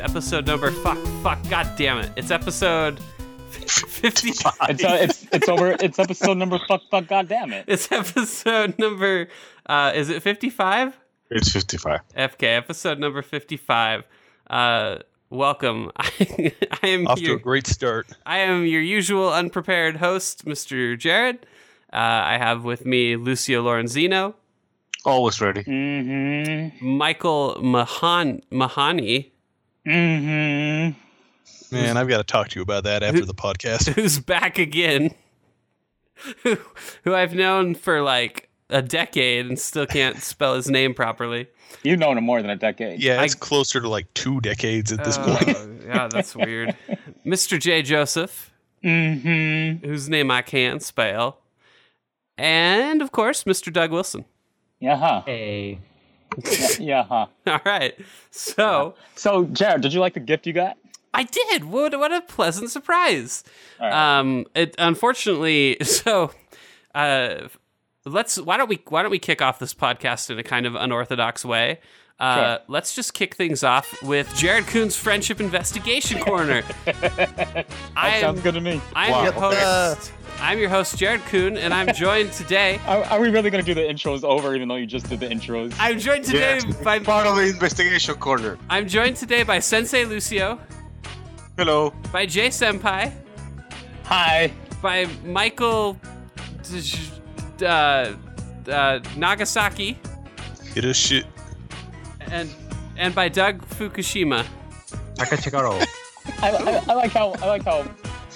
podcast. This is episode number fuck fuck god damn it. It's episode 55. It's uh, it's it's over. It's episode number fuck fuck. God damn it. It's episode number uh is it 55? It's 55. FK episode number 55. Uh welcome. I, I am Off to your a great start. I am your usual unprepared host, Mr. Jared. Uh, I have with me Lucio Lorenzino, Always ready. Mm-hmm. Michael Mahan Mahani, Mm-hmm. Man, I've got to talk to you about that after the podcast. who's back again, who, who I've known for like a decade and still can't spell his name properly. You've known him more than a decade. Yeah, it's I- closer to like two decades at this Oh, point. yeah, that's weird. Mr. J. Joseph, Mm-hmm. whose name I can't spell. And of course, Mr. Doug Wilson. Yeah. Huh. Hey. Yeah. Huh. All right. So So, Jared, did you like the gift you got? I did. What what a pleasant surprise. Right. Um it unfortunately so uh let's why don't we why don't we kick off this podcast in a kind of unorthodox way? Uh, Sure. let's just kick things off with Jared Kuhn's friendship investigation corner. That I am sounds good to me. I'm Wow. your host. I'm your host Jared Kuhn and I'm joined today Are, are we really gonna do the intros over, even though you just did the intros? I'm joined today Yeah. by Part of the investigation corner. I'm joined today by Sensei Lucio, Hello. by Jay Senpai, Hi. by Michael uh, uh, Nagasaki, It is shit. And and by Doug Fukushima. Takachigaro. I, I, I like how I like how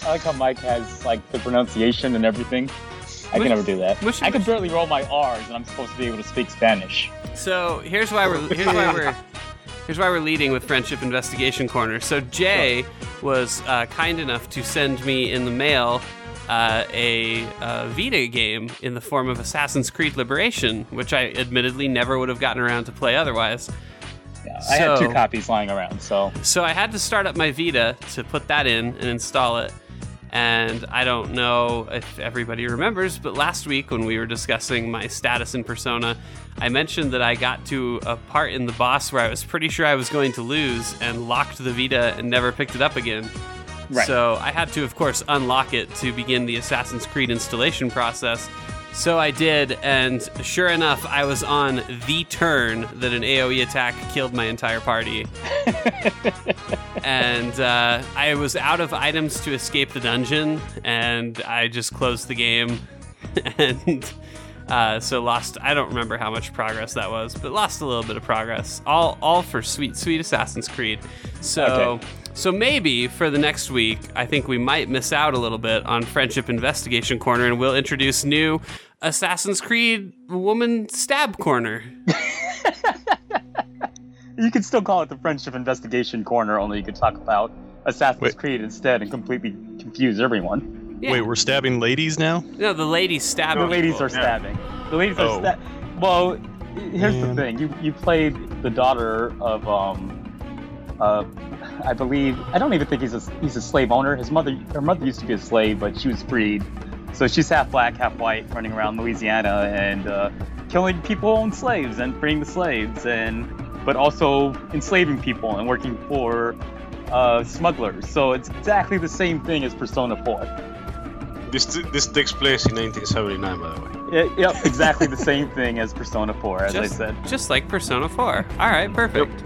I like how Mike has like the pronunciation and everything. I can never do that. mush- I can mush- barely roll my R's, and I'm supposed to be able to speak Spanish. So here's why we're here's why we're here's why we're leading with friendship investigation corner. So Jay was uh, kind enough to send me in the mail uh, a uh, Vita game in the form of Assassin's Creed Liberation, which I admittedly never would have gotten around to play otherwise. Yeah, I had two copies lying around, so So I had to start up my Vita to put that in and install it. And I don't know if everybody remembers, but last week when we were discussing my status in Persona, I mentioned that I got to a part in the boss where I was pretty sure I was going to lose and locked the Vita and never picked it up again. Right. So I had to, of course, unlock it to begin the Assassin's Creed installation process. So I did, and sure enough, I was on the turn that an AoE attack killed my entire party. and uh, I was out of items to escape the dungeon, and I just closed the game, and uh, so lost. I don't remember how much progress that was, but lost a little bit of progress. All, all for sweet, sweet Assassin's Creed. So. Okay. So maybe for the next week, I think we might miss out a little bit on Friendship Investigation Corner, and we'll introduce new Assassin's Creed Woman Stab Corner. you could still call it the Friendship Investigation Corner. Only you could talk about Assassin's Wait. Creed instead and completely confuse everyone. Yeah. Wait, we're stabbing ladies now? No, the ladies stab. The ladies people. are stabbing. The ladies are Oh. Well, here's Man. the thing. You you played the daughter of um, uh, I believe I don't even think he's a he's a slave owner. His mother her mother used to be a slave, but she was freed. So she's half black, half white, running around Louisiana and uh, killing people who own slaves and freeing the slaves, and but also enslaving people and working for uh, smugglers. So it's exactly the same thing as Persona 4. This this takes place in 1979, by the way. It, yep, exactly the same thing as Persona 4, as just, I said. just like Persona 4. All right, perfect.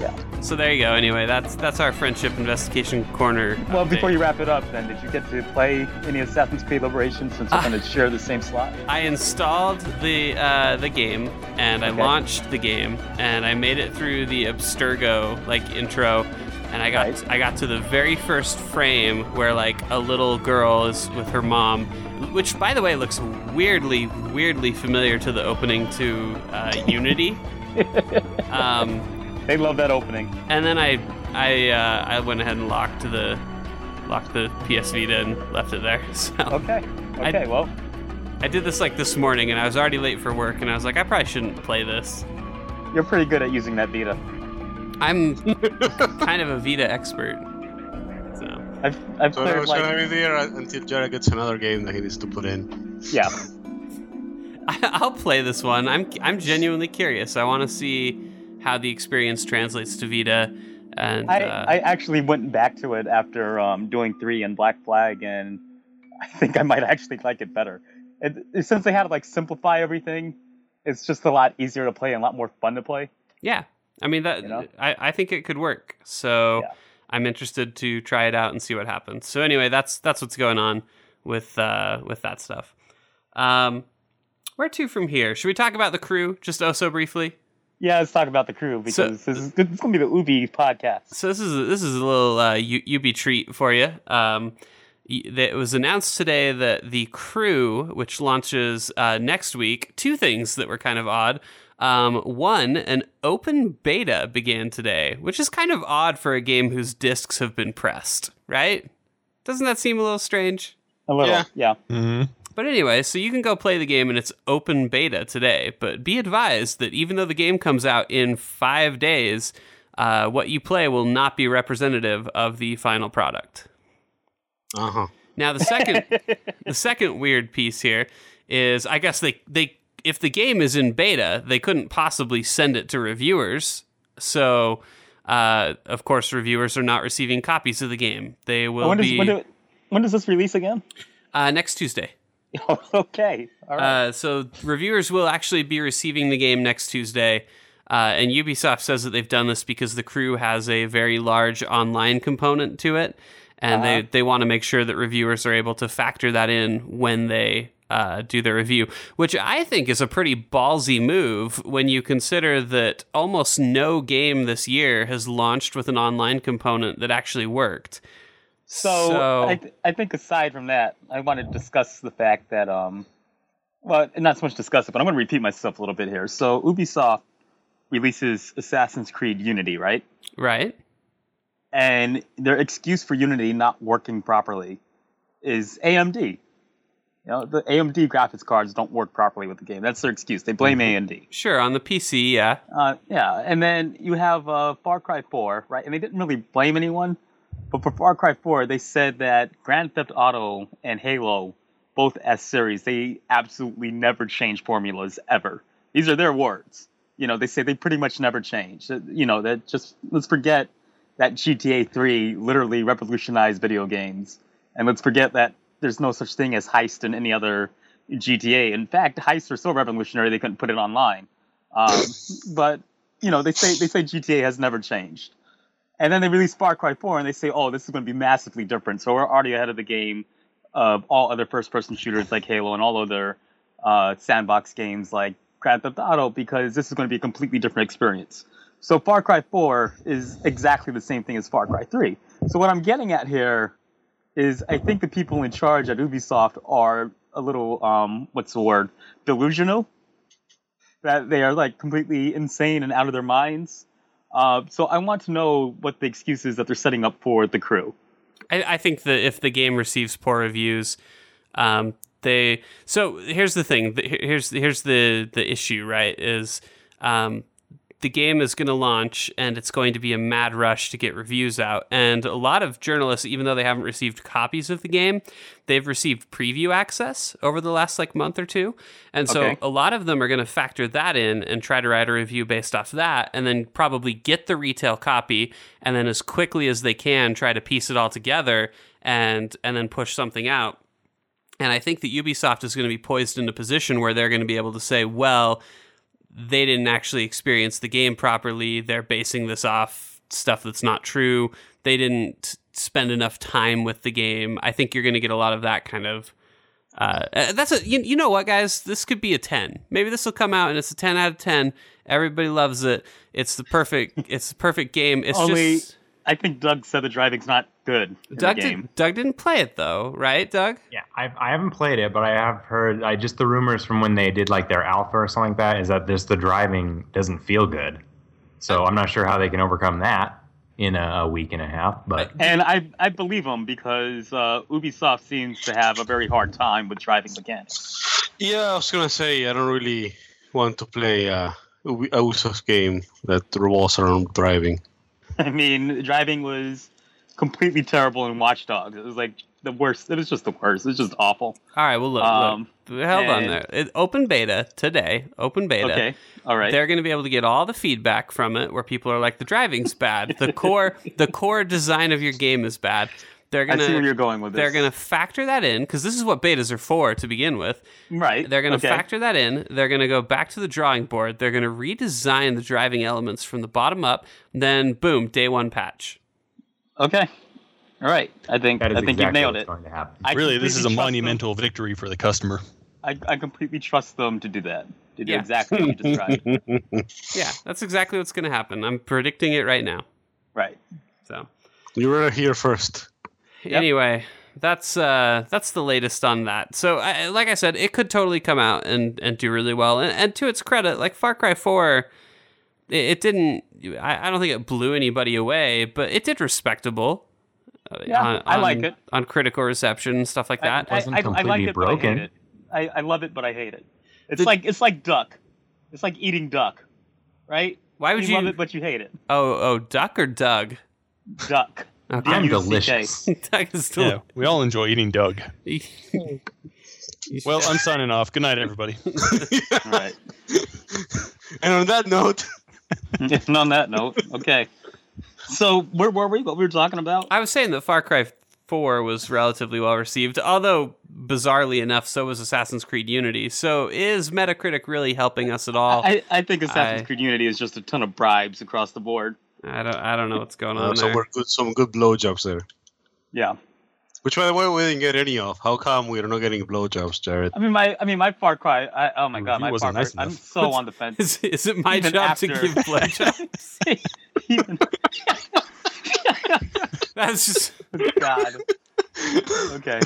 Yeah. So there you go. Anyway, that's that's our Friendship Investigation Corner. Well, update. before you wrap it up, then, did you get to play any Assassin's Creed Liberation since we're Ah. going to share the same slot? I installed the uh, the game and I Okay. launched the game and I made it through the Abstergo like intro and I got Right. I got to the very first frame where like a little girl is with her mom, which by the way looks weirdly weirdly familiar to the opening to uh, Unity. um, They love that opening. and then I I uh, I went ahead and locked the locked the PS Vita and left it there. So Okay. I- Okay, well, I did this like this morning, and I was already late for work, and I was like, I probably shouldn't play this. you're pretty good at using that Vita. I'm kind of a Vita expert. So I've, I've So, cleared so I'll like, be there until Jared gets another game that he needs to put in. yeah. I'll play this one. I'm I'm genuinely curious. I want to see how the experience translates to Vita. And I, uh, I actually went back to it after um, doing three and Black Flag, and I think I might actually like it better. It, since they had to like simplify everything, it's just a lot easier to play and a lot more fun to play. yeah, I mean that You know? I, I think it could work. So Yeah. I'm interested to try it out and see what happens. So anyway, that's that's what's going on with uh, with that stuff. Um, where to from here? Should we talk about the crew just oh so briefly? Yeah, let's talk about the crew because So- this is it's gonna be the Ubi podcast. So this is a, this is a little uh, U- UB treat for you. Um, it was announced today that the crew, which launches uh, next week, two things that were kind of odd. Um, one, an open beta began today, which is kind of odd for a game whose discs have been pressed, right? Doesn't that seem a little strange? A little, Yeah. yeah. hmm But anyway, so you can go play the game and its open beta today. But be advised that even though the game comes out in five days, uh, what you play will not be representative of the final product. Uh huh. Now, the second, the second weird piece here is, I guess they they if the game is in beta, they couldn't possibly send it to reviewers. So, uh, of course, reviewers are not receiving copies of the game. They will when, does, be when, do, when does this release again? uh, next Tuesday. okay, right. Uh, so reviewers will actually be receiving the game next Tuesday. Uh, and Ubisoft says that they've done this because the crew has a very large online component to it, and Uh-huh. they they want to make sure that reviewers are able to factor that in when they uh, do their review, which I think is a pretty ballsy move when you consider that almost no game this year has launched with an online component that actually worked. So, So- I, th- I think aside from that, I want to discuss the fact that, um, well, not so much discuss it, but I'm going to repeat myself a little bit here. So, Ubisoft releases Assassin's Creed Unity, right? Right? And their excuse for Unity not working properly is AMD. You know, the AMD graphics cards don't work properly with the game. That's their excuse. They blame AMD. Sure. On the PC, yeah. Uh, yeah, and then you have uh, Far Cry 4, right? And they didn't really blame anyone, but for Far Cry 4, they said that Grand Theft Auto and Halo, both as series, they absolutely never change formulas ever. These are their words. You know, they say they pretty much never change. Uh, You know, that just let's forget that GTA 3 literally revolutionized video games, and let's forget that there's no such thing as heist in any other GTA. In fact, heists are so revolutionary they couldn't put it online. Um, but you know, they say they say GTA has never changed, and then they release Far Cry 4, and they say, "Oh, this is going to be massively different." So we're already ahead of the game of all other first-person shooters like Halo and all other uh, sandbox games like Grand Theft Auto because this is going to be a completely different experience. So Far Cry 4 is exactly the same thing as Far Cry 3. So what I'm getting at here is I think the people in charge at Ubisoft are a little um, what's the word delusional that they are like completely insane and out of their minds. Uh, so I want to know what the excuse is that they're setting up for the crew. I, I think that if the game receives poor reviews, um, they so here's the thing. Here's here's the the issue. Right is um, the game is going to launch and it's going to be a mad rush to get reviews out. And a lot of journalists, even though they haven't received copies of the game, they've received preview access over the last like month or two. And so Okay. a lot of them are going to factor that in and try to write a review based off that and then probably get the retail copy and then as quickly as they can try to piece it all together and and then push something out. And I think that Ubisoft is going to be poised in a position where they're going to be able to say, well, they didn't actually experience the game properly. They're basing this off stuff that's not true. They didn't spend enough time with the game. I think you're going to get a lot of that kind of. Uh, uh, that's a you, you know what guys this could be a 10 maybe this will come out and it's a 10 out of 10 everybody loves it it's the perfect it's the perfect game it's Only just I think Doug said the driving's not good in doug the game. did, doug didn't play it though right doug Yeah, I, I haven't played it, but I have heard. I just the rumors from when they did like their alpha or something like that is that this the driving doesn't feel good. So I'm not sure how they can overcome that in a, a week and a half. But And I I believe them because uh, Ubisoft seems to have a very hard time with driving mechanics. Yeah, I was gonna say I don't really want to play uh, a Ubi- a Ubisoft game that revolves around driving. I mean, driving was completely terrible in Watch Dogs. It was like the worst. It was just the worst. It's just awful. All right, well look, Um, look held on there. It, open beta today. Open beta. Okay. All right. They're going to be able to get all the feedback from it, where people are like, the driving's bad, the core, the core design of your game is bad. They're I gonna see where you're going with this. they're gonna factor that in because this is what betas are for to begin with. right. They're gonna okay. factor that in. They're gonna go back to the drawing board. They're gonna redesign the driving elements from the bottom up. Then boom, day one patch. Okay. All right. I think I think exactly you've nailed it. going to really, this is a completely trust them. monumental victory for the customer. I, I completely trust them to do that. To do Yeah. exactly what you described. Yeah, that's exactly what's gonna happen. I'm predicting it right now. right. So. You were here first. Anyway, that's uh that's the latest on that. So, I, like I said, it could totally come out and and do really well. And, and to its credit, like Far Cry Four, it, it didn't. I, I don't think it blew anybody away, but it did respectable. uh, Yeah, on, I like on- it. on critical reception and stuff like that. I, I, wasn't I, I completely like it, but I broken. hate it. I, I love it, but I hate it. It's The- like it's like duck. It's like eating duck, right? Why would you, you? love it, but you hate it? oh, oh, Duck or Doug? Duck. Okay. I'm delicious. Doug is Yeah, we all enjoy eating Doug. Well, I'm signing off. Good night, everybody. All right. And on that note, and on that note, okay. So where were we? What we were talking about? I was saying that Far Cry 4 was relatively well received, although bizarrely enough, so was Assassin's Creed Unity. So is Metacritic really helping us at all? I, I, I think Assassin's I- Creed Unity is just a ton of bribes across the board. Don't I don't know what's going uh, on some there. good, some good blowjobs there. Yeah. Which, by the way, we didn't get any of. How come we're not getting blowjobs, Jared? I mean, my I mean, my Far Cry. I, oh my god, review my wasn't Far Cry. nice I'm so on the fence. Is, is it my Even job to give blowjobs? Even- That's just God. Okay.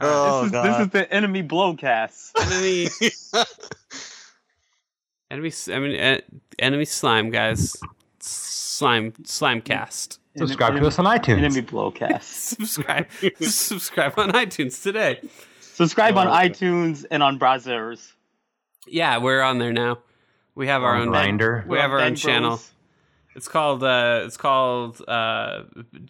Oh, this, is, God. this is the enemy blowcast. enemy. Enemy. I mean, en- enemy slime guys. Slime. Slime cast. Subscribe to us on iTunes. Enemy blowcast. Subscribe. subscribe on iTunes today. Subscribe on Oh, okay. iTunes and on browsers. Yeah, we're on there now. We have our On own Grindr. We have our own channel. Bros. It's called uh, it's called uh,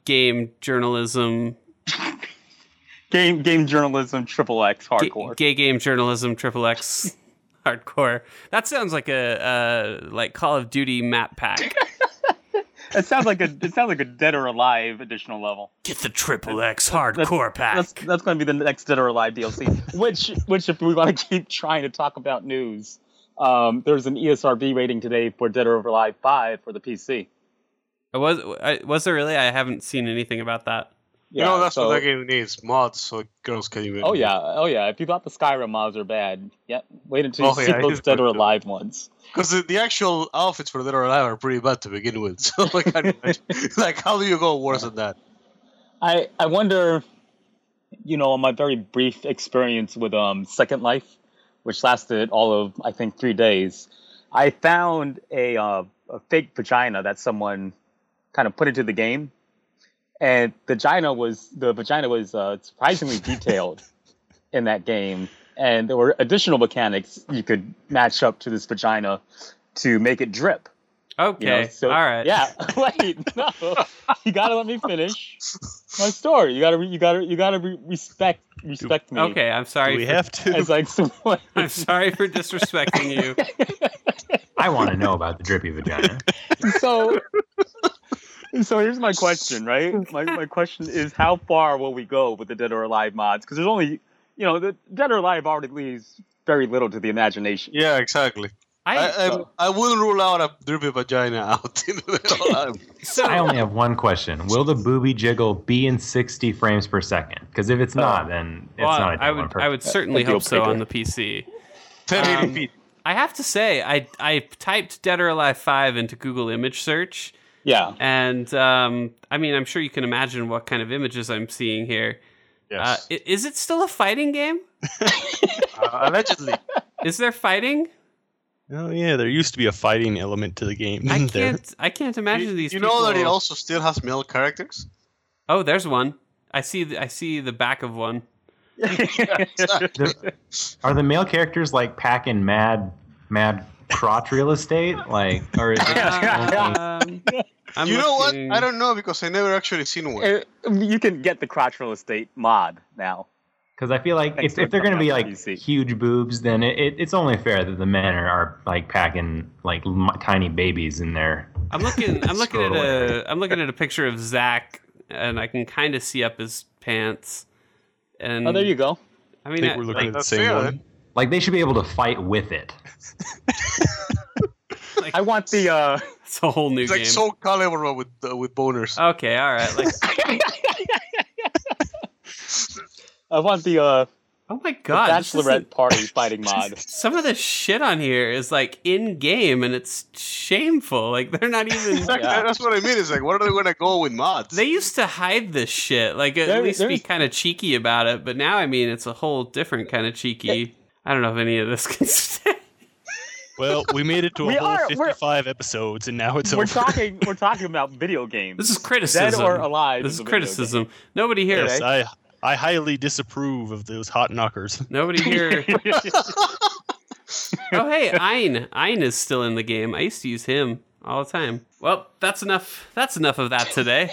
game journalism, Game game journalism triple X Ga- hardcore. gay game journalism, triple X, hardcore. That sounds like a uh, like Call of Duty map pack. It sounds like a it sounds like a Dead or Alive additional level. Get the triple X hardcore That's pack. that's going to be the next Dead or Alive DLC. which which if we want to keep trying to talk about news, um, there's an ESRB rating today for Dead or Alive Five for the PC. Was I- was there really? I haven't seen anything about that. You know, that's so- what that game needs mods so girls can even. Oh yeah, oh yeah. If you thought the Skyrim mods are bad, yep. Wait until you Oh, see yeah, those Dead or. Alive ones. Because the, the actual outfits for Dead or Alive are pretty bad to begin with. So, like, like how do you go worse than that? I I wonder, you know, on my very brief experience with um Second Life, which lasted all of I think three days, I found a uh, a fake vagina that someone kind of put into the game, and the vagina was the vagina was uh, surprisingly detailed in that game, and there were additional mechanics you could match up to this vagina to make it drip. you know? Okay, So- all right. Yeah. Wait, no. You gotta let me finish my story. You gotta, re- you gotta, you gotta re- respect, respect me. Okay, I'm sorry. Do we for, have to? As like someone. I'm sorry for disrespecting you. I want to know about the drippy vagina. so, so here's my question, right? My my question is, how far will we go with the Dead or Alive mods? Because there's only, you know, the Dead or Alive already leaves very little to the imagination. Yeah, exactly. I I I, I wouldn't rule out a drippy vagina out in Dead or so I only have one question. Will the booby jiggle be in 60 frames per second? Because if it's not, then it's well, not a I dead one would I would certainly hope so on the PC. 1080 Um. I have to say, I I typed Dead or Alive Five into Google image search, Yeah. and um, I mean, I'm sure you can imagine what kind of images I'm seeing here. Uh, Yes. i- is it still a fighting game? Uh, allegedly. Is there fighting? Oh yeah, there used to be a fighting element to the game. I didn't there? can't. I can't imagine You, these. you know that it also still has male characters? Oh, there's one. I see. The, I see the back of one. The- are the male characters like packing mad, mad crotch real estate? Like, or is it only- Um, I'm you know what? I don't know because I never actually seen one. Uh, you can get the crotch real Estate mod now. Because I feel like Thanks if, if they're going to be like coming up with PC. huge boobs, then it, it, it's only fair that the men are, are like packing like m- tiny babies in there. I'm looking. I'm looking at a. I'm looking at a picture of Zack, and I can kind of see up his pants. And Oh, there you go. I I mean, think I- we're looking at the that's same fair, one. Like they should be able to fight with it. like, I want the. uh it's a whole new It's game. like Soul Calibur with uh, with boners. okay, all right. Like, I want the uh oh my god, this bachelorette isn't- party fighting mod. some of the shit on here is like in game, and it's shameful. Like they're not even. Exactly, Yeah. That's what I mean. It's like, what are they gonna go with mods? They used to hide this shit, like at There- least be kind of cheeky about it. But now, I mean, it's a whole different kind of cheeky. I don't know if any of this can stay. Well, we made it to a We whole are- 55 episodes, and now it's we're over. talking. We're talking about video games. This is criticism. Dead or alive. This is a video game. criticism. Nobody here. yes, I I highly disapprove of those hot knockers. Nobody here. oh hey, Ein. Ein is still in the game. I used to use him all the time. Well, that's enough. That's enough of that today.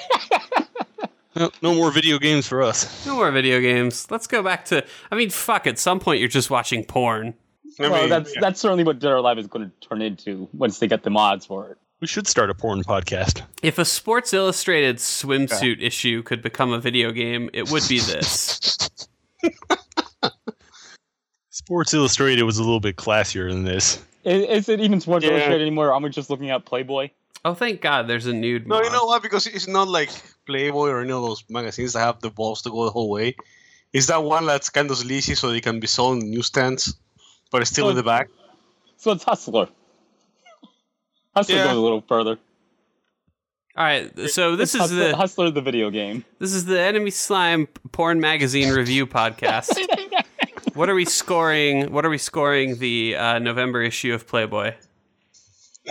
No, no more video games for us. No more video games. Let's go back to. I mean, fuck. At some point, you're just watching porn. I well, mean, that's that's certainly what Dead or Alive is going to turn into once they get the mods for it. We should start a porn podcast. If a Sports Illustrated swimsuit issue could become a video game, it would be this. Sports Illustrated was a little bit classier than this. Is, is it even Sports Yeah. Illustrated anymore? Or am I just looking at Playboy? Oh, thank God, there's a nude. No, you know what? Because it's not like Playboy or any of those magazines that have the balls to go the whole way. It's that one that's kind of sleazy, so they can be sold in newsstands, but it's still Oh, in the back. So it's Hustler. Hustler Yeah. goes a little further. All right, so this It's is Hustler, the Hustler the video game. this is the Enemy Slime porn magazine review podcast. what are we scoring? What are we scoring the uh, November issue of Playboy?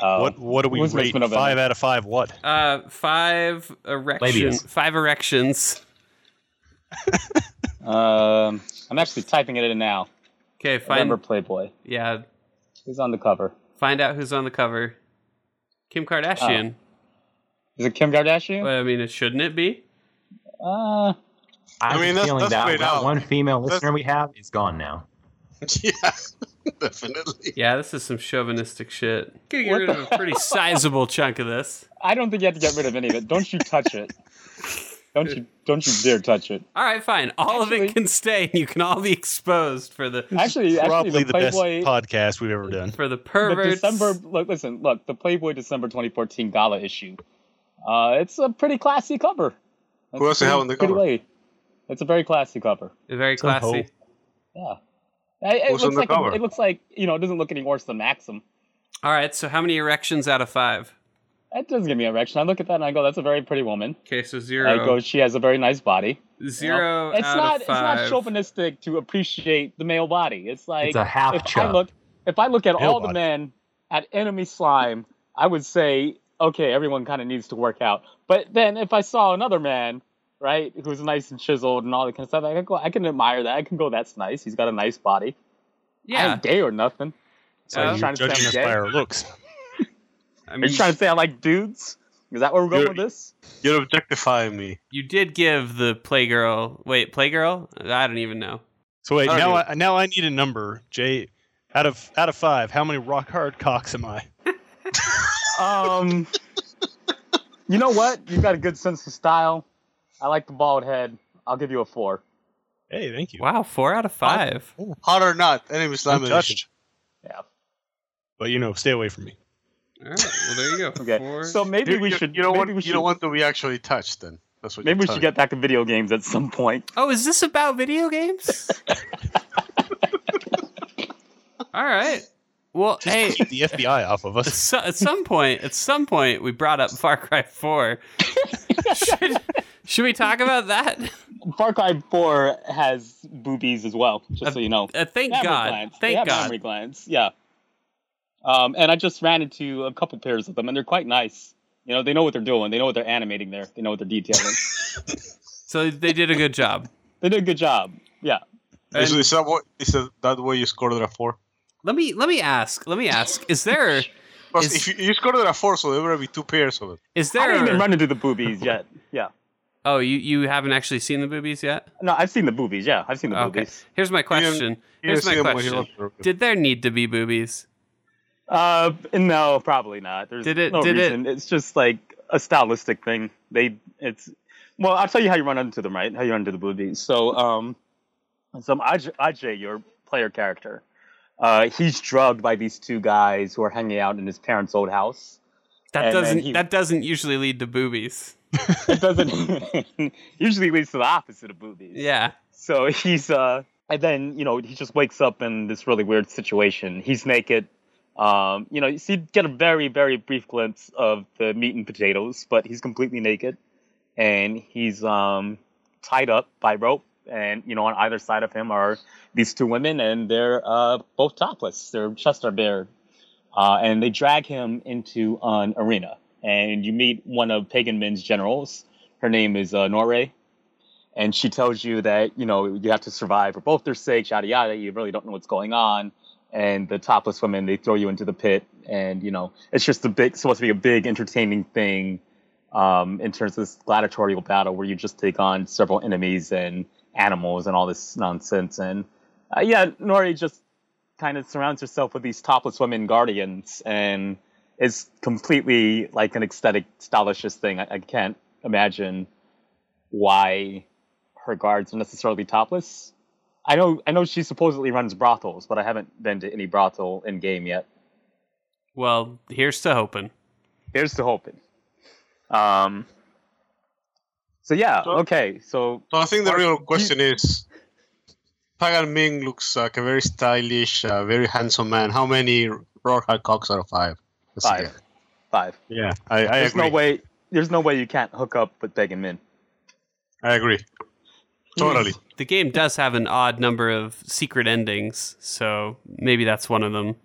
Uh, what what do we what's rate? Five out of five. What? Uh, five erection, Labias. five erections. Um, I'm actually typing it in now. Okay, find November Playboy. yeah, Who's on the cover? find out who's on the cover. Kim Kardashian. Is it Kim Kardashian? Well, I mean, it shouldn't it be? Uh, I'm mean, just that's- feeling that's that, that one female That's- listener we have is gone now. yeah, definitely. Yeah, this is some chauvinistic shit. Gonna get What rid the of a pretty sizable chunk of this. I don't think you have to get rid of any of it. Don't you touch it. Don't you don't you dare touch it. All right, fine. All of it can stay, and you can all be exposed for the Actually, Probably actually the, the Playboy best podcast we've ever done. for the the perverts. December look listen, look, the Playboy December 2014 gala issue. Uh, it's a pretty classy cover. That's Who else they pretty- have on the pretty cover? lady. It's a very classy cover. Very classy. Yeah. It, it looks like cover? A, it looks like you know it doesn't look any worse than Maxim. All right, so how many erections out of five? That doesn't give me an erection. I look at that and I go, "That's a very pretty woman." Okay, so zero. I go, "She has a very nice body." you know? Zero It's out not. of It's not five. chauvinistic to appreciate the male body. It's like It's a half if I look, if I look at Male all the men at Enemy Slime, I would say, okay, everyone kind of needs to work out. But then if I saw another man, right, who's nice and chiseled and all that kind of stuff, I can go, I can admire that. I can go, that's nice. He's got a nice body. I yeah, ain't gay or nothing. So are you You're trying to say judging I'm us by our looks. I Are mean, you trying to say I like dudes? Is that where we're going with this? You're objectifying me. you did give the Playgirl. Wait, Playgirl? I don't even know. So wait, I now I, now I need a number, Jay. Out of out of five, how many rock hard cocks am I? Um, you know what? You've got a good sense of style. I like the bald head. I'll give you a four. Hey, thank you. Wow, four out of five. Hot or not, enemy slime edition. Untouched. Yeah. But you know, stay away from me. All right, well there you go. Okay. Four. So maybe You, we you- should. You don't maybe want. we You should, don't want to be actually touched. Then that's what. Maybe we should get back to video games at some point. oh, is this about video games? All right. Well, Just hey, keep the FBI off of us. so, at some point, at some point, we brought up Far Cry Four. should, should we talk about that? Far Cry 4 has boobies as well, just so you know. Uh, thank Mammary God. glands. They Thank have God. mammary glands, yeah. Um, and I just ran into a couple pairs of them, and they're quite nice. You know, they know what they're doing. They know what they're animating there. They know what they're detailing. So they did a good job. they did a good job. Yeah. me. Is, And- is that what? Is that, that way you scored it a four? Let me let me ask. Let me ask. Is there? Because if you, you just go to four, so there will be two pairs of it. Is I there? didn't even run into the boobies yet. Yeah. oh, you you haven't actually seen the boobies yet? No, I've seen the boobies. Yeah, I've seen the Okay. boobies. Here's my question. Here's my them when you question. Did there need to be boobies? Uh, no, probably not. There's Did it- no did it- reason. It's just like a stylistic thing. They, it's, well, I'll tell you how you run into them, right? How you run into the boobies. So, um, so Aj- Ajay, your player character, uh, he's drugged by these two guys who are hanging out in his parents' old house. That And doesn't he- that doesn't usually lead to boobies. It doesn't usually leads to the opposite of boobies. Yeah. So he's uh and then, you know, he just wakes up in this really weird situation. He's naked. Um, you know, you see get a very, very brief glimpse of the meat and potatoes, but he's completely naked. And he's um tied up by rope and you know, on either side of him are these two women and they're uh both topless. Their chests are bare. Uh, and they drag him into an arena. And you meet one of Pagan Min's generals. Her name is uh, Noore and she tells you that you know you have to survive for both their sakes, yada yada. You really don't know what's going on, and the topless women they throw you into the pit, and you know it's just a big supposed to be a big entertaining thing um, in terms of this gladiatorial battle where you just take on several enemies and animals and all this nonsense. And uh, yeah, Noore just kind of surrounds herself with these topless women guardians, and it's completely like an aesthetic, stylish thing. I, I can't imagine why her guards are necessarily topless. I know I know she supposedly runs brothels, but I haven't been to any brothel in game yet. Well, here's to hoping. Here's to hoping. Um so yeah, So- okay. So So I think the Mark, real you- question is, Pagan Min looks like a very stylish, uh, very handsome man. How many rock hard cocks out of five? Let's five. get- Five. Yeah, I, I There's agree. no way there's no way you can't hook up with Pagan Min. I agree. Totally. The game does have an odd number of secret endings, so maybe that's one of them.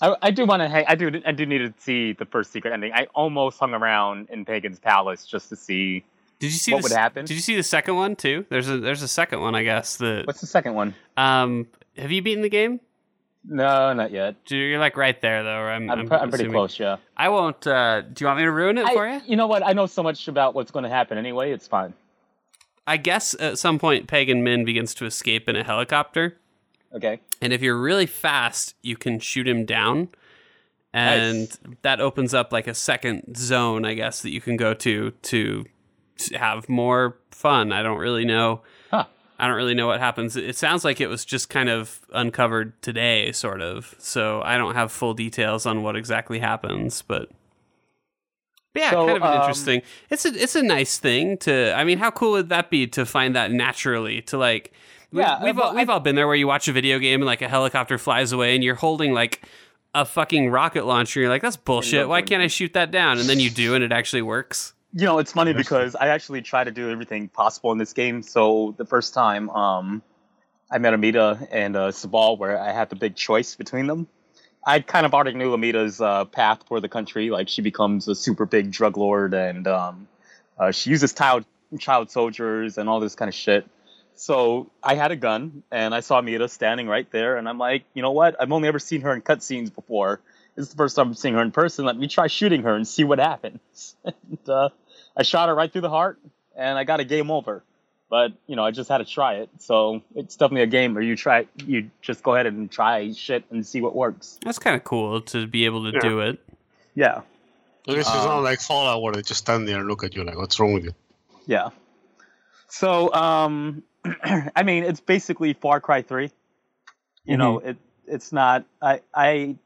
I, I do want to. Hey, I do. I do need to see the first secret ending. I almost hung around in Pagan's palace just to see Did you see what the, would happen. Did you see the second one too? There's a there's a second one, I guess. That What's the second one? um, have you beaten the game? No, not yet. You're like right there though. I'm, I'm, I'm, I'm pretty close. Yeah. I won't. Uh, do you want me to ruin it for you? you know what? I know so much about what's going to happen anyway. It's fine. I guess at some point Pagan Min begins to escape in a helicopter, Okay. and if you're really fast, you can shoot him down, and Nice. that opens up like a second zone, I guess, that you can go to to have more fun. I don't really know. Huh. I don't really know what happens. It sounds like it was just kind of uncovered today, sort of. So I don't have full details on what exactly happens, but. But yeah, So, kind of an um, interesting. It's a it's a nice thing to. I mean, how cool would that be to find that naturally to like. Yeah, we've uh, all, but we've all been there where you watch a video game and like a helicopter flies away and you're holding like a fucking rocket launcher. And you're like, that's bullshit. Why can't I shoot that down? And then you do, and it actually works. You know, it's funny because I actually try to do everything possible in this game. So the first time um, I met Amita and uh, Sabal, where I had the big choice between them, I kind of already knew Amita's uh, path for the country. Like she becomes a super big drug lord, and um, uh, she uses child child soldiers and all this kind of shit. So I had a gun, and I saw Amita standing right there, and I'm like, you know what? I've only ever seen her in cutscenes before. This is the first time I'm seeing her in person. Let me try shooting her and see what happens. and, uh, I shot her right through the heart, and I got a game over. But you know, I just had to try it. So it's definitely a game where you try, you just go ahead and try shit and see what works. That's kind of cool to be able to Yeah. do it. Yeah, I guess it's Um, not like Fallout where they just stand there and look at you like, what's wrong with you? yeah. So, um, I mean, it's basically Far Cry Three. You know, it it's not. I I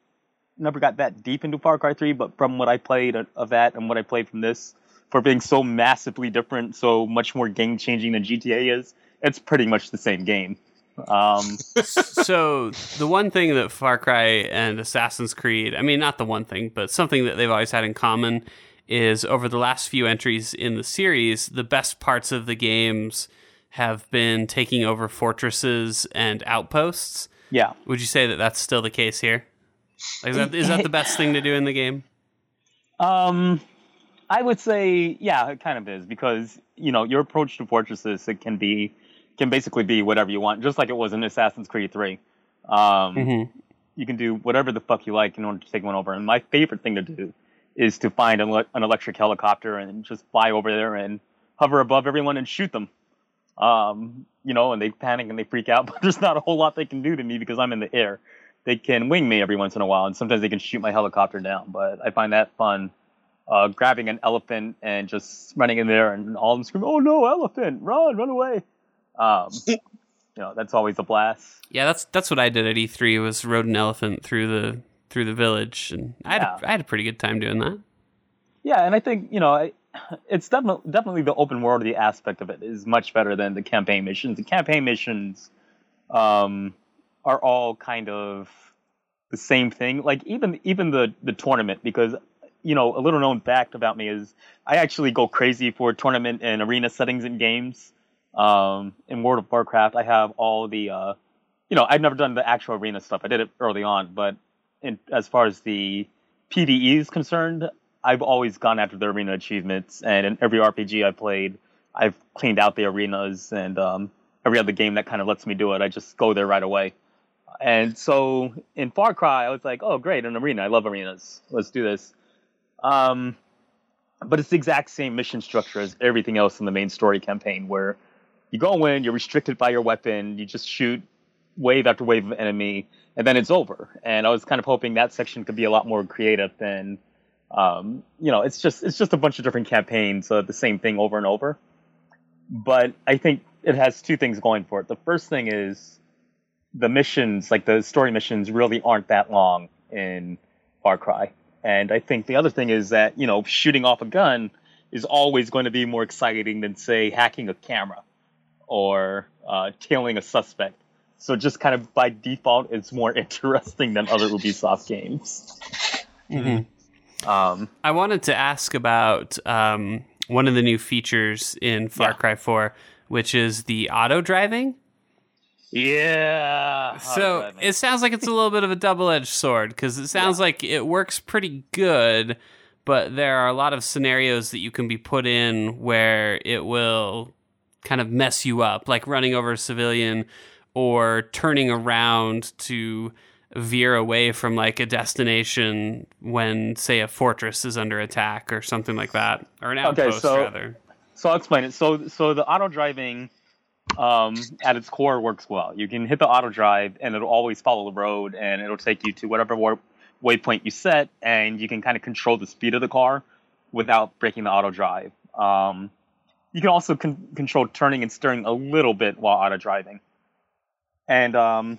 never got that deep into Far Cry Three, but from what I played of- of that and what I played from this, for being so massively different, so much more game changing than GTA is, it's pretty much the same game. Um, so the one thing that Far Cry and Assassin's Creed, I mean, not the one thing, but something that they've always had in common is over the last few entries in the series, the best parts of the games have been taking over fortresses and outposts. yeah. Would you say that that's still the case here? Like, is, that, is that the best thing to do in the game? Um, I would say, yeah, it kind of is because you know your approach to fortresses it can be can basically be whatever you want, just like it was in Assassin's Creed Three. Um, hmm you can do whatever the fuck you like in order to take one over. And my favorite thing to do is to find an, an electric helicopter and just fly over there and hover above everyone and shoot them. Um, you know, and they panic and they freak out, but there's not a whole lot they can do to me because I'm in the air. They can wing me every once in a while, and sometimes they can shoot my helicopter down. But I find that fun. Uh, grabbing an elephant and just running in there and all of them screaming, "Oh no, elephant! Run, run away!" Um, you know, that's always a blast. Yeah, that's that's what I did at E3 was rode an elephant through the through the village, and I had Yeah. a, I had a pretty good time doing that. Yeah, and I think you know I, it's definitely definitely the open worldy aspect of it is much better than the campaign missions. The campaign missions um, are all kind of the same thing. Like even even the the tournament because you know a little known fact about me is I actually go crazy for tournament and arena settings in games. Um, in World of Warcraft, I have all the uh, you know I've never done the actual arena stuff. I did it early on, but in, as far as the PvE is concerned, I've always gone after the arena achievements, and in every RPG I played, I've cleaned out the arenas, and um, every other game that kind of lets me do it, I just go there right away. And so in Far Cry, I was like, oh, great, an arena. I love arenas. Let's do this. Um, but it's the exact same mission structure as everything else in the main story campaign, where you go in, you're restricted by your weapon, you just shoot wave after wave of enemy, and then it's over. And I was kind of hoping that section could be a lot more creative than um, you know, it's just it's just a bunch of different campaigns, uh, the same thing over and over. But I think it has two things going for it. The first thing is the missions, like the story missions, really aren't that long in Far Cry. And I think the other thing is that you know, shooting off a gun is always going to be more exciting than say hacking a camera or uh, tailing a suspect. So just kind of by default, it's more interesting than other Ubisoft games. Mhm. Um, I wanted to ask about um, one of the new features in Far Yeah. Cry 4, which is the auto driving. Yeah. Oh, so it sounds like it's a little bit of a double edged sword because it sounds like it works pretty good, but there are a lot of scenarios that you can be put in where it will kind of mess you up, like running over a civilian or turning around to veer away from like a destination when say a fortress is under attack or something like that or an outpost Okay, so- rather So I'll explain it. So so the auto driving um, at its core works well. You can hit the auto drive and it'll always follow the road and it'll take you to whatever waypoint you set and you can kind of control the speed of the car without breaking the auto drive. Um, you can also con- control turning and steering a little bit while auto driving. And um,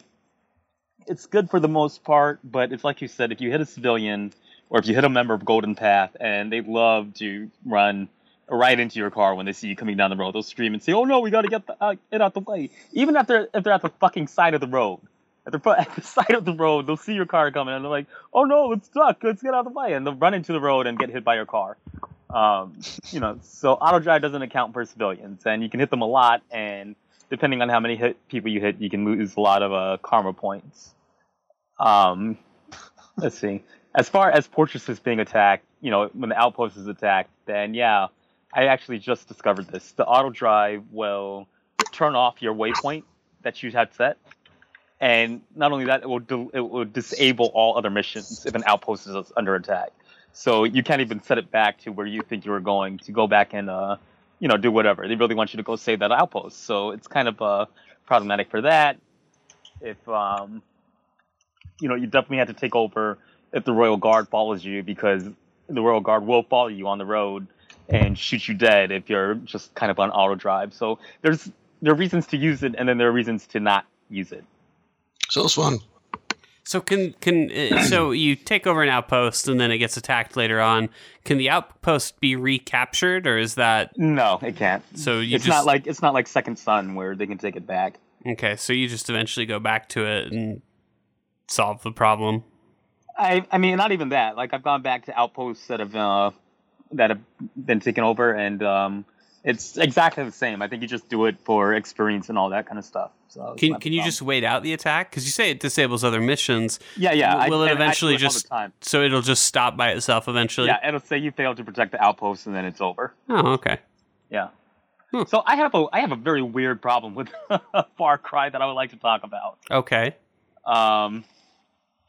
it's good for the most part, but it's like you said, if you hit a civilian or if you hit a member of Golden Path and they love to run right into your car when they see you coming down the road. They'll scream and say, "Oh no, we got to get the, uh, it out the way." Even if they're if they're at the fucking side of the road, at the at the side of the road, they'll see your car coming and they're like, "Oh no, it's stuck. Let's get out of the way," and they'll run into the road and get hit by your car. Um, you know, so auto drive doesn't account for civilians, and you can hit them a lot, and depending on how many hit people you hit, you can lose a lot of uh, karma points. Um, let's see. As far as fortresses being attacked, you know, when the outpost is attacked, then yeah, I actually just discovered this. The auto drive will turn off your waypoint that you had set, and not only that, it will di- it will disable all other missions if an outpost is under attack. So you can't even set it back to where you think you were going to go back and uh, you know, do whatever. They really want you to go save that outpost. So it's kind of uh, problematic for that. If um, you know, you definitely have to take over if the Royal Guard follows you because the Royal Guard will follow you on the road and shoot you dead if you're just kind of on auto drive. So there's there are reasons to use it, and then there are reasons to not use it. So Sounds fun. So can can uh, so you take over an outpost and then it gets attacked later on. Can the outpost be recaptured or is that No, it can't. so you it's just not like it's not like Second Son where they can take it back. okay? So you just eventually go back to it and solve the problem. I I mean, not even that. Like I've gone back to outposts that have uh, that have been taken over, and um, it's exactly the same. I think you just do it for experience and all that kind of stuff. So Can can you just wait out the attack? Because you say it disables other missions, yeah yeah? Will it I do eventually all the just so it'll just stop by itself eventually? yeah? It'll say you failed to protect the outpost, and then it's over. Oh, okay. Yeah. Hmm. So I have a I have a very weird problem with Far Cry that I would like to talk about. Okay. Um,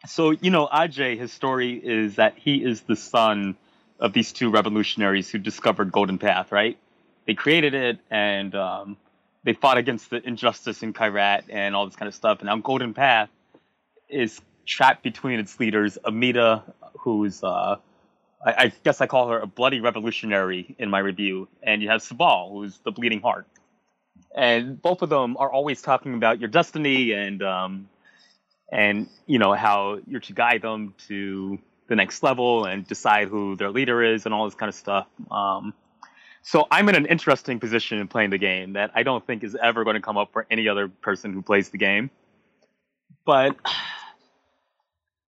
So you know, Ajay, his story is that he is the son of these two revolutionaries who discovered Golden Path, right? They created it and um, they fought against the injustice in Kyrat and all this kind of stuff. And now Golden Path is trapped between its leaders, Amita, who's uh, I, I guess I call her a bloody revolutionary in my review, and you have Sabal, who's the bleeding heart. And both of them are always talking about your destiny and um, and you know how you're to guide them to the next level and decide who their leader is and all this kind of stuff. Um, so I'm in an interesting position in playing the game that I don't think is ever going to come up for any other person who plays the game. But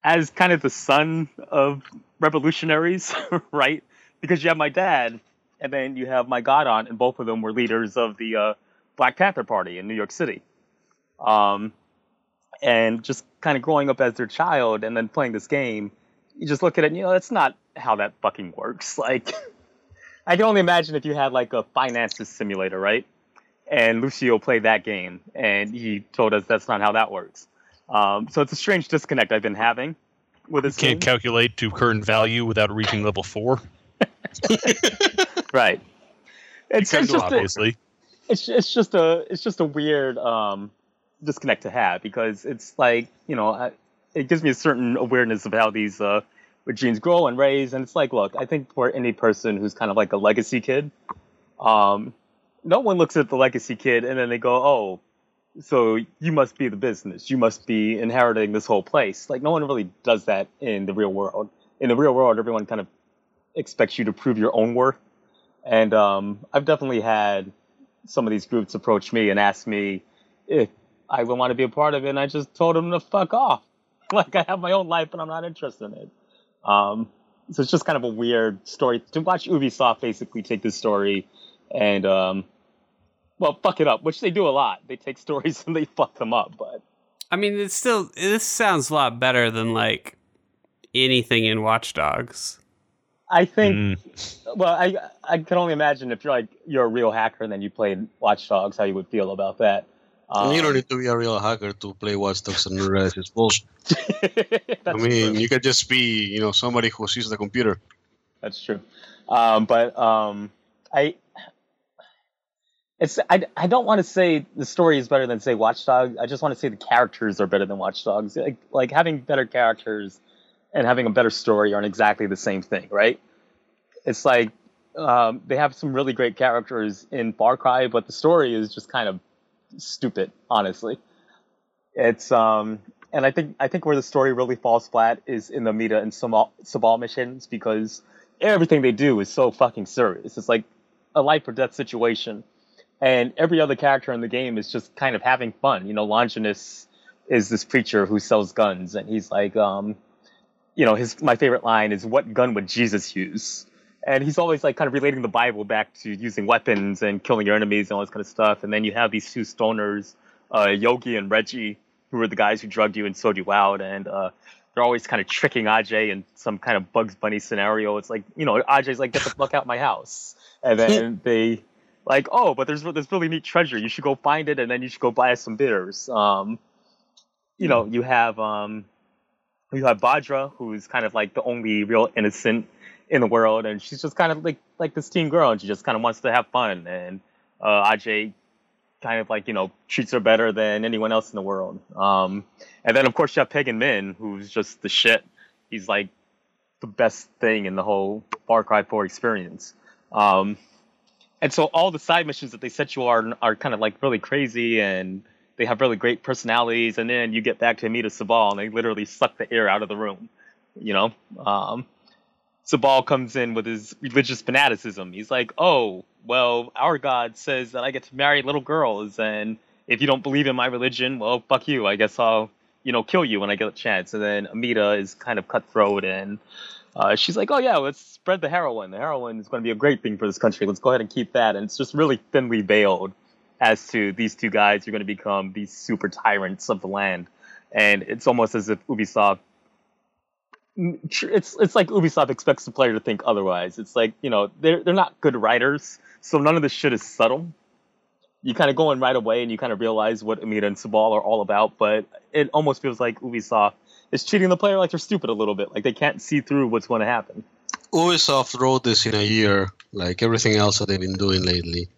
as kind of the son of revolutionaries, right? Because you have my dad, and then you have my god aunt, and both of them were leaders of the uh, Black Panther Party in New York City. Um, and just kind of growing up as their child and then playing this game, you just look at it and you know that's not how that fucking works. Like, I can only imagine if you had like a finances simulator, right? And Lucio played that game, and he told us that's not how that works. Um, so it's a strange disconnect I've been having with this Can't game. calculate to current value without reaching level four. right. It's, it's just a, obviously. it's it's just a it's just a weird um, disconnect to have because it's like you know I, it gives me a certain awareness of how these uh, regimes grow and raise, and it's like look, I think for any person who's kind of like a legacy kid, um, no one looks at the legacy kid and then they go, oh, so you must be the business, you must be inheriting this whole place. Like no one really does that in the real world. In the real world, everyone kind of expects you to prove your own worth, and um, I've definitely had some of these groups approach me and ask me if I would want to be a part of it, and I just told them to fuck off. Like I have my own life, and I'm not interested in it. Um, so it's just kind of a weird story to watch Ubisoft basically take this story and um, well, fuck it up, which they do a lot. They take stories and they fuck them up, but I mean, it's still this sounds a lot better than like anything in Watch Dogs. I think Mm. well, I I can only imagine if you're like you're a real hacker and then you played Watch Dogs, how you would feel about that. Um, you don't need to be a real hacker to play Watch Dogs and realize it's bullshit. I mean, true. you could just be, you know, somebody who sees the computer. That's true. Um, but um, I, it's I, I don't want to say the story is better than say Watchdog. I just want to say the characters are better than Watchdogs. Like like having better characters and having a better story aren't exactly the same thing, right? It's like um, they have some really great characters in Far Cry, but the story is just kind of stupid, honestly. It's um, and I think I think where the story really falls flat is in the Mita and Sabal, Sabal missions because everything they do is so fucking serious. It's like a life or death situation, and every other character in the game is just kind of having fun. You know, Longinus is this preacher who sells guns, and he's like, um, you know, his my favorite line is, "What gun would Jesus use?" And he's always like kind of relating the Bible back to using weapons and killing your enemies and all this kind of stuff. And then you have these two stoners, uh, Yogi and Reggie, who are the guys who drugged you and sold you out, and uh, they're always kind of tricking Ajay in some kind of Bugs Bunny scenario. It's like, you know, Ajay's like, "Get the fuck out my house," and then they like, "Oh, but there's this really neat treasure. You should go find it, and then you should go buy us some bitters." Um, you know, you have um, you have Bhadra, who's kind of like the only real innocent in the world, and she's just kind of like like this teen girl, and she just kind of wants to have fun. And uh, kind of like you know treats her better than anyone else in the world. Um, and then of course you have Pagan Min, who's just the shit. He's like the best thing in the whole Far Cry 4 experience. Um, and so all the side missions that they set you are are kind of like really crazy and they have really great personalities. And then you get back to Amita Sabal and they literally suck the air out of the room. You know, um, Sabal comes in with his religious fanaticism. He's like, "Oh, well, our God says that I get to marry little girls, and if you don't believe in my religion, well, fuck you. I guess I'll, you know, kill you when I get a chance." And then Amita is kind of cutthroat, and uh, she's like, "Oh yeah, let's spread the heroin. The heroin is going to be a great thing for this country. Let's go ahead and keep that." And it's just really thinly veiled as to these two guys are going to become these super tyrants of the land, and it's almost as if Ubisoft it's it's like Ubisoft expects the player to think otherwise. It's like you know they're they're not good writers, so none of this shit is subtle. You kind of go in right away and you kind of realize what Amita and Sabal are all about, but it almost feels like Ubisoft is treating the player like they're stupid a little bit, like they can't see through what's going to happen. Ubisoft wrote this in a year, like everything else that they've been doing lately.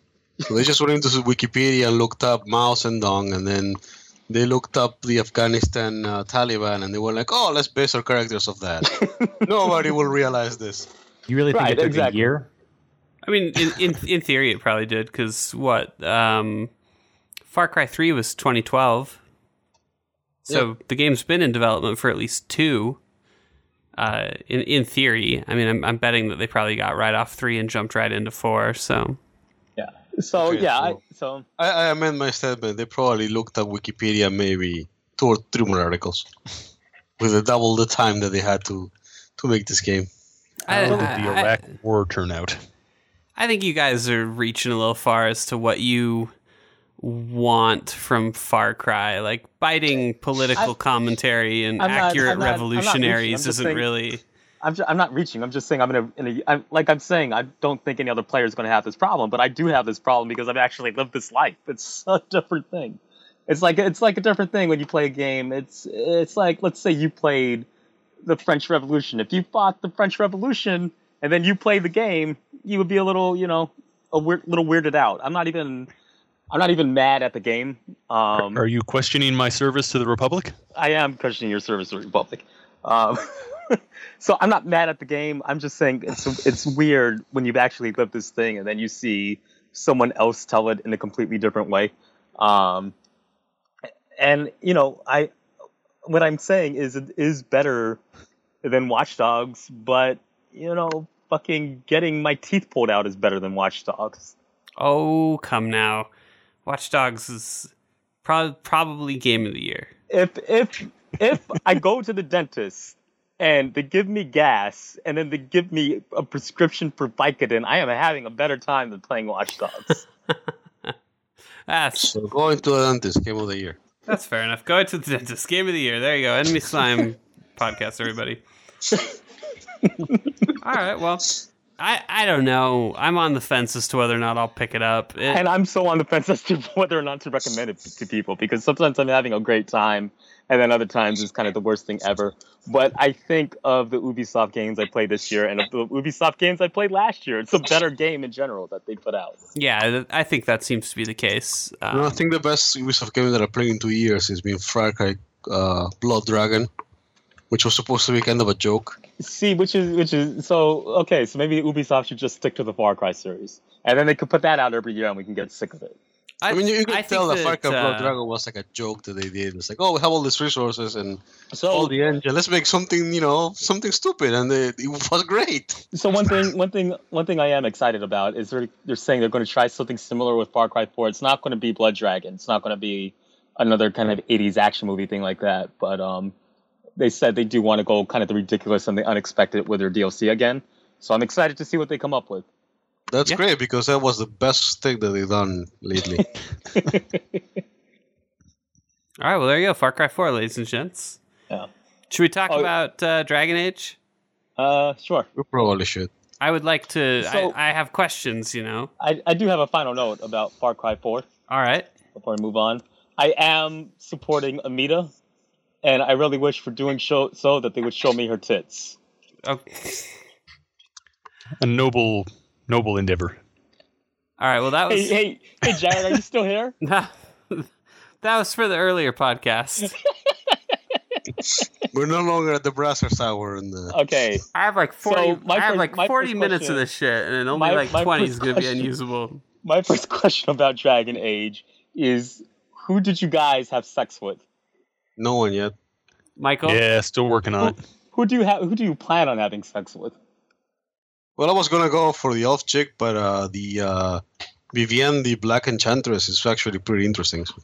So they just went into Wikipedia and looked up Mao Dong, and then they looked up the Afghanistan uh, Taliban, and they were like, "Oh, let's base our characters off that." Nobody will realize this. You really think Right, it took exactly. a year? I mean, in in, in theory, it probably did because what um, Far Cry Three was 2012, so the game's been in development for at least two. Uh, in in theory, I mean, I'm, I'm betting that they probably got right off three and jumped right into four. So Yeah. So Okay, yeah, so- I, so I, I amend my statement. They probably looked at Wikipedia maybe two or three more articles with a double the time that they had to to make this game. I, How did I- the I- Iraq War turn out? I think you guys are reaching a little far as to what you want from Far Cry. Like biting political I- commentary and I'm accurate not- I'm not. I'm revolutionaries isn't saying- really. I'm just, I'm not reaching. I'm just saying I'm in a, in a I'm, like I'm saying I don't think any other player is going to have this problem, but I do have this problem because I've actually lived this life. It's a different thing. It's like it's like a different thing when you play a game. It's it's like let's say you played the French Revolution. If you fought the French Revolution and then you play the game, you would be a little you know a weird, little weirded out. I'm not even I'm not even mad at the game. Um, Are you questioning my service to the Republic? I am questioning your service to the Republic. Um, so I'm not mad at the game. I'm just saying it's it's weird when you've actually lived this thing and then you see someone else tell it in a completely different way. Um, and you know, I what I'm saying is it is better than Watch Dogs, but you know, fucking getting my teeth pulled out is better than Watch Dogs. Oh, come now. Watch Dogs is pro- probably game of the year. if if if I go to the dentist and they give me gas and then they give me a prescription for Vicodin, I am having a better time than playing Watch Dogs. That's So going to the dentist, game of the year. that's fair enough. Going to the dentist. Game of the year. There you go. Enemy Slime podcast, everybody. All right. Well, I I don't know. I'm on the fence as to whether or not I'll pick it up. It- and I'm so on the fence as to whether or not to recommend it to people because sometimes I'm having a great time and then other times it's kind of the worst thing ever. But I think of the Ubisoft games I played this year and of the Ubisoft games I played last year. It's a better game in general that they put out. yeah, I think that seems to be the case. Um, No, I think the best Ubisoft game that I played in two years has been Far Cry uh, Blood Dragon, which was supposed to be kind of a joke. See, which is which is so okay. So maybe Ubisoft should just stick to the Far Cry series, and then they could put that out every year, and we can get sick of it. I, mean, you, you can I tell that, Far Cry that, Blood uh, Dragon was like a joke that they did. It's like, oh, we have all these resources and So, all the engine. Let's make something, you know, something stupid, and they, it was great. so one thing, one thing, one thing I am excited about is they're they're saying they're going to try something similar with Far Cry 4. It's not going to be Blood Dragon. It's not going to be another kind of 80s action movie thing like that. But um, they said they do want to go kind of the ridiculous and the unexpected with their DLC again. So I'm excited to see what they come up with. That's Yeah. great because that was the best thing that they've done lately. All right. Well, there you go. Far Cry 4, ladies and gents. Yeah. Should we talk Oh. about uh, Dragon Age? Uh, sure. we probably should. I would like to. So- I, I have questions. You know. I, I do have a final note about Far Cry 4. All right. before I move on. I am supporting Amita, and I really wish for doing show, so that they would show me her tits. Okay. A noble, noble endeavor. All right. Well, that was Hey, hey, hey, Jared, are you still here? that was for the earlier podcast. We're no longer at the Brassers Hour in the. Okay, I have like So, forty. my I have first- like my forty first minutes of this shit, and then only my- like my twenty is going to be question- unusable. my first question about Dragon Age is who did you guys have sex with? No one yet. Michael. Yeah, still working on it. Who do you have? Who do you plan on having sex with? Well, I was gonna go for the elf chick, but uh, the uh, Vivienne, the Black Enchantress, is actually pretty interesting. So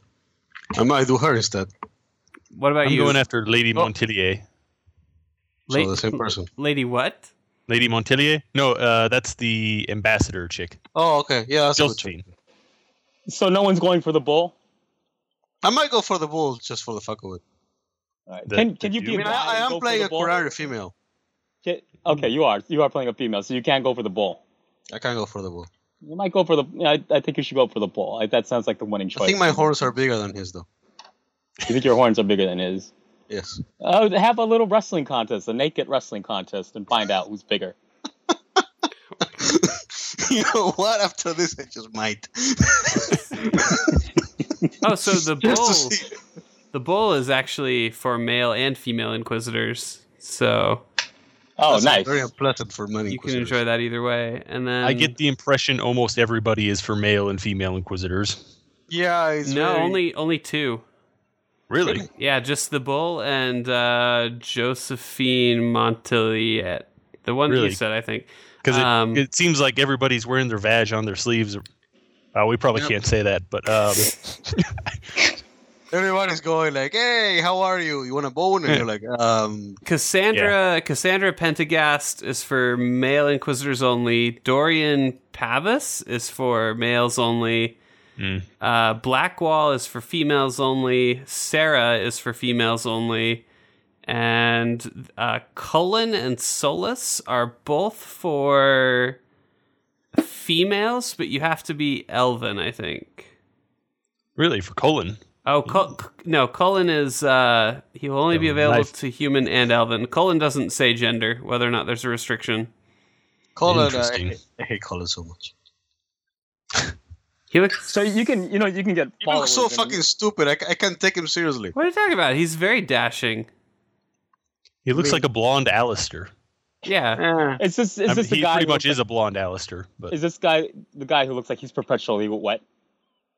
I might do her instead. What about you? I'm going after Lady Oh. Montilyet. So the same person. Lady what? Lady Montilyet? No, uh, that's the ambassador chick. Oh, okay. Yeah, that's a good choice. Josephine. So no one's going for the bull. I might go for the bull just for the fuck of it. All right. The- Can the can you be? I mean, a guy I, I am playing a bull? Qunari female. Can- Okay, mm. you are. You are playing a female, so you can't go for the bull. I can't go for the bull. You might go for the. I, I think you should go for the bull. I, that sounds like the winning choice. I think my horns are bigger than his, though. You think your horns are bigger than his? Yes. Oh, have a little wrestling contest, a naked wrestling contest, and find out who's bigger. you know what? After this, I just might. Oh, so the bull, the bull is actually for male and female inquisitors. So Oh, That's nice. Very unpleasant for many. you can enjoy that either way. And then I get the impression almost everybody is for male and female inquisitors. Yeah, it's no very- only only two. Really? Yeah, just the bull and uh, Josephine Montilyet. The one that you said, I think. Because it, Um, it seems like everybody's wearing their vag on their sleeves. Uh, we probably Yep. can't say that, but um, Everyone is going like, "Hey, how are you? You want a bone?" And you're like, "Um, Cassandra Cassandra Pentaghast is for male inquisitors only. Dorian Pavus is for males only. Mm. Uh, Blackwall is for females only. Sera is for females only. And uh, Cullen and Solas are both for females, but you have to be elven, I think. really for Cullen. Oh, Cul- no, Cullen is, uh, he will only be Oh, available nice. to human and elven. Cullen doesn't say gender, whether or not there's a restriction. Cullen, uh, I, hate- I hate Cullen so much. He looks. So you can, you know, you can get. He looks so followers and- fucking stupid. I, ca- I can't take him seriously. What are you talking about? He's very dashing. He looks mean- like a blonde Alistair. Yeah. Is this is I mean, this the he guy? pretty who much looks is a blonde Alistair, but like- is this guy the guy who looks like he's perpetually wet?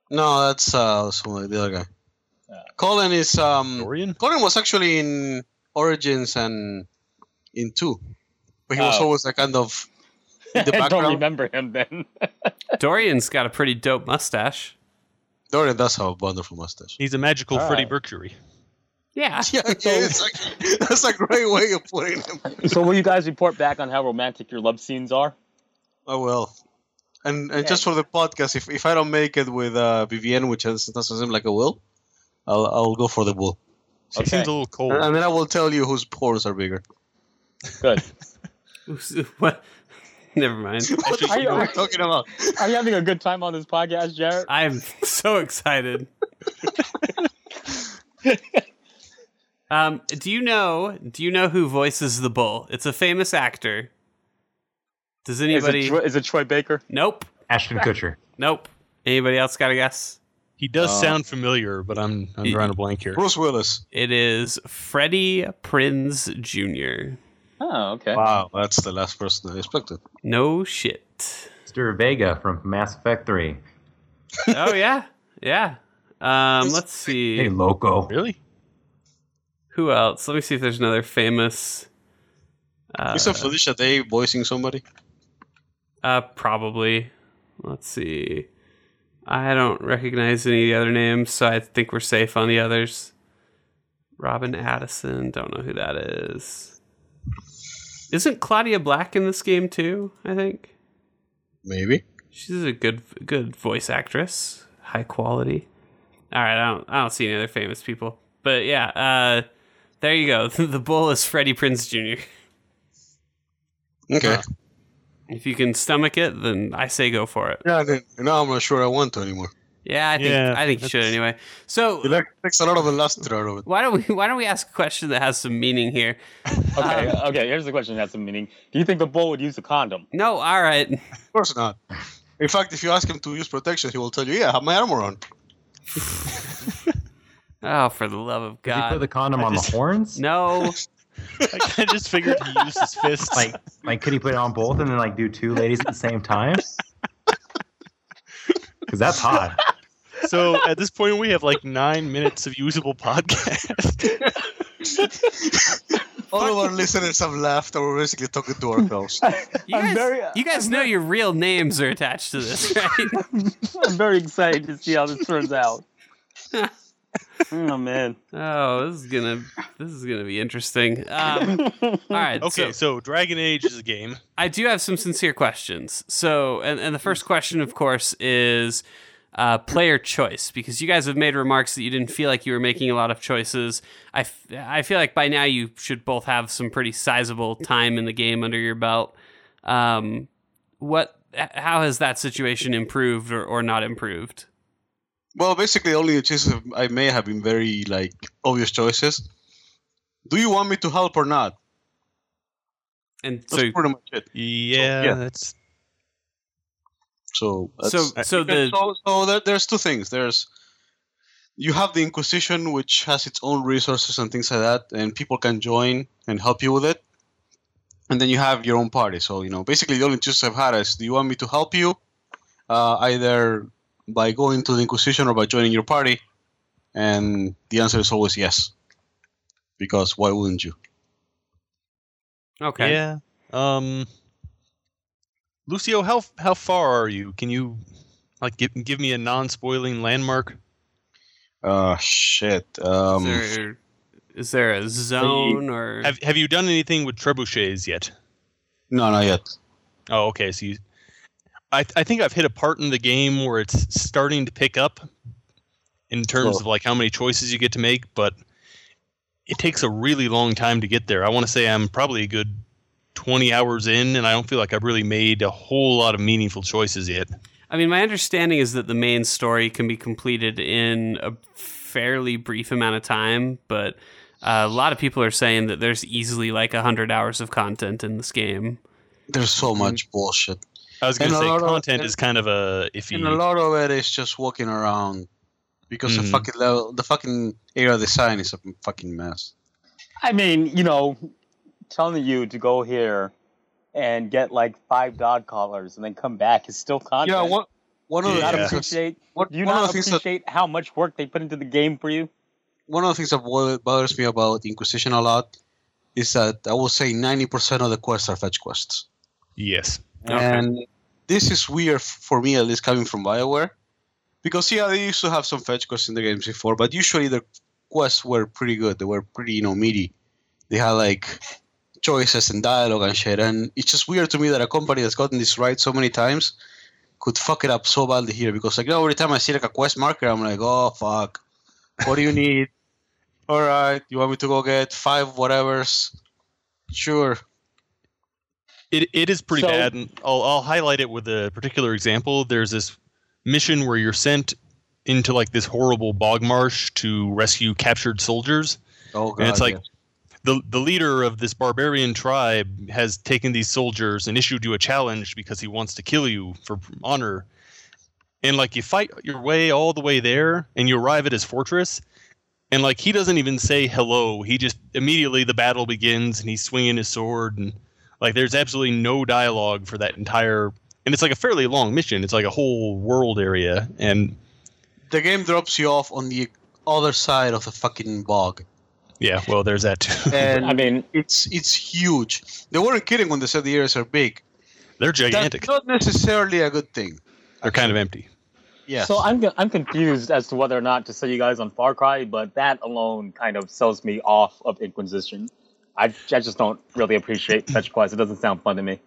No, that's uh, the other guy. Yeah. Cullen is um. Dorian. Cullen was actually in Origins and in two, but he was Oh. always like kind of in the background. I don't background. remember him then. Dorian's got a pretty dope mustache. Dorian does have a wonderful mustache. He's a magical All Freddie right. Mercury. Yeah. Yeah, yeah it's actually, that's a great way of putting him. so will you guys report back on how romantic your love scenes are? Oh well. And and Yeah. just for the podcast, if, if I don't make it with uh, Vivienne, which is- doesn't seem like I will, I'll I'll go for the bull, She Okay. seems a little cold. and, and then I will tell you whose pores are bigger. Good. what? Never mind. what the Are you- are we talking about? Are you having a good time on this podcast, Jared? I'm so excited. um, do you know? Do you know who voices the bull? It's a famous actor. Does Is it, anybody? Troy, is it Troy Baker? nope. Ashton Kutcher. Nope. Anybody else got a guess? He does Uh, sound familiar, but I'm I'm drawing a blank here. Bruce Willis. It is Freddie Prinze Jr. Oh, okay. Wow, that's the last person I expected. No shit. Mr. Vega from Mass Effect 3. Oh yeah, yeah. Um, let's see. Hey, loco. Really? Who else? Let me see if there's another famous. Uh, Isn't Felicia Day voicing somebody? Uh, probably. Let's see. I don't recognize any of the other names, so I think we're safe on the others. Robin Addison, don't know who that is. Isn't Claudia Black in this game too? I think Maybe. she's a good good voice actress, high quality. All right, I don't I don't see any other famous people, but yeah, uh, there you go. the bull is Freddie Prinze Jr. Okay. If you can stomach it, then I say go for it. Yeah, then, now I'm not sure I want to anymore. Yeah, I think Yeah, I think you should anyway. So It takes a lot of the luster out of it. why don't we why don't we ask a question that has some meaning here? Okay, okay. Here's the question that has some meaning. Do you think the bull would use a condom? No, all right. Of course not. In fact, if you ask him to use protection, he will tell you, "Yeah, I have my armor on." Oh, for the love of God! Did he put the condom I on just- the horns? No. Like, I just figured he used his fists. Like, like could he put it on both and then like do two ladies at the same time? Because that's hot. so at this point, we have like nine minutes of usable podcast. All of our listeners have left, and we're basically talking to ourselves. You guys, very- you guys know your real names are attached to this, right? I'm very excited to see how this turns out. Oh man. oh, this is gonna this is gonna be interesting. Um, all right. okay, so so Dragon Age is a game. I do have some sincere questions. So, and, and the first question, of course, is uh, player choice because you guys have made remarks that you didn't feel like you were making a lot of choices. I, f- I feel like by now you should both have some pretty sizable time in the game under your belt. Um, what? How has that situation improved or, or not improved? Well, basically, only the choices I may have been very like obvious choices. Do you want me to help or not? And That's so, pretty much it. Yeah, yeah. that's So so, so the so, so there, there's two things. There's you have the Inquisition, which has its own resources and things like that, and people can join and help you with it. And then you have your own party. So you know, basically, the only choice I've had is: do you want me to help you, uh, either by going to the Inquisition or by joining your party? And the answer is always yes, because why wouldn't you? okay. yeah. Um, Lucio, how how far are you? Can you like give give me a non-spoiling landmark? Uh, shit. Um, is, there, is there a zone or Have Have you done anything with trebuchets yet? no, not yet. Oh, okay. So you, I I think I've hit a part in the game where it's starting to pick up in terms Cool. of like how many choices you get to make, but it takes a really long time to get there. I want to say I'm probably a good 20 hours in, and I don't feel like I've really made a whole lot of meaningful choices yet. I mean, my understanding is that the main story can be completed in a fairly brief amount of time, but uh, a lot of people are saying that there's easily like 100 hours of content in this game. There's so much bullshit. I was going to say lot of- content is kind of a iffy. And a lot of it is just walking around because the Mhm. fucking level, the fucking area design is a fucking mess. I mean, you know, telling you to go here and get like five dog collars and then come back is still content. Yeah, one one of the Yeah. things that's- appreciate? one, Do you one not the things that appreciate how much work they put into the game for you? one of the things that bothers me about Inquisition a lot is that I will say ninety percent of the quests are fetch quests, yes. Okay. This is weird for me at least coming from Bioware, because yeah, they used to have some fetch quests in the games before, but usually the quests were pretty good. They were pretty you know meaty. They had like choices and dialogue and shit, and it's just weird to me that a company that's gotten this right so many times could fuck it up so badly here. Because like every time I see like a quest marker, I'm like, oh fuck, what do you need? All right, you want me to go get five whatevers? Sure. It, it is pretty So- bad, and I'll, I'll highlight it with a particular example. There's this mission where you're sent into like this horrible bog marsh to rescue captured soldiers, Oh god. and it's like yes. the the leader of this barbarian tribe has taken these soldiers and issued you a challenge because he wants to kill you for honor. And like you fight your way all the way there, and you arrive at his fortress, and like he doesn't even say hello. He just immediately the battle begins, and he's swinging his sword, and like there's absolutely no dialogue for that entire. And it's like a fairly long mission. It's like a whole world area, and the game drops you off on the other side of the fucking bog, yeah, well, there's that too. and I mean, it's it's huge. They weren't kidding when they said the areas are big. They're gigantic. That's not necessarily a good thing. They're kind of empty. Yeah. so I'm I'm confused as to whether or not to sell you guys on Far Cry, but that alone kind of sells me off of Inquisition. I, I just don't really appreciate fetch quests. It doesn't sound fun to me.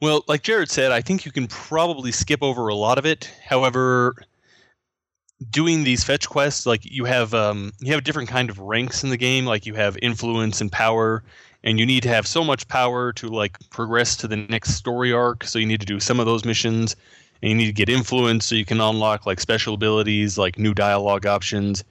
Well, like Jared said, I think you can probably skip over a lot of it. However, doing these fetch quests, like you have um, you have different kind of ranks in the game. Like you have influence and power, and you need to have so much power to like progress to the next story arc. So you need to do some of those missions, and you need to get influence so you can unlock like special abilities, like new dialogue options.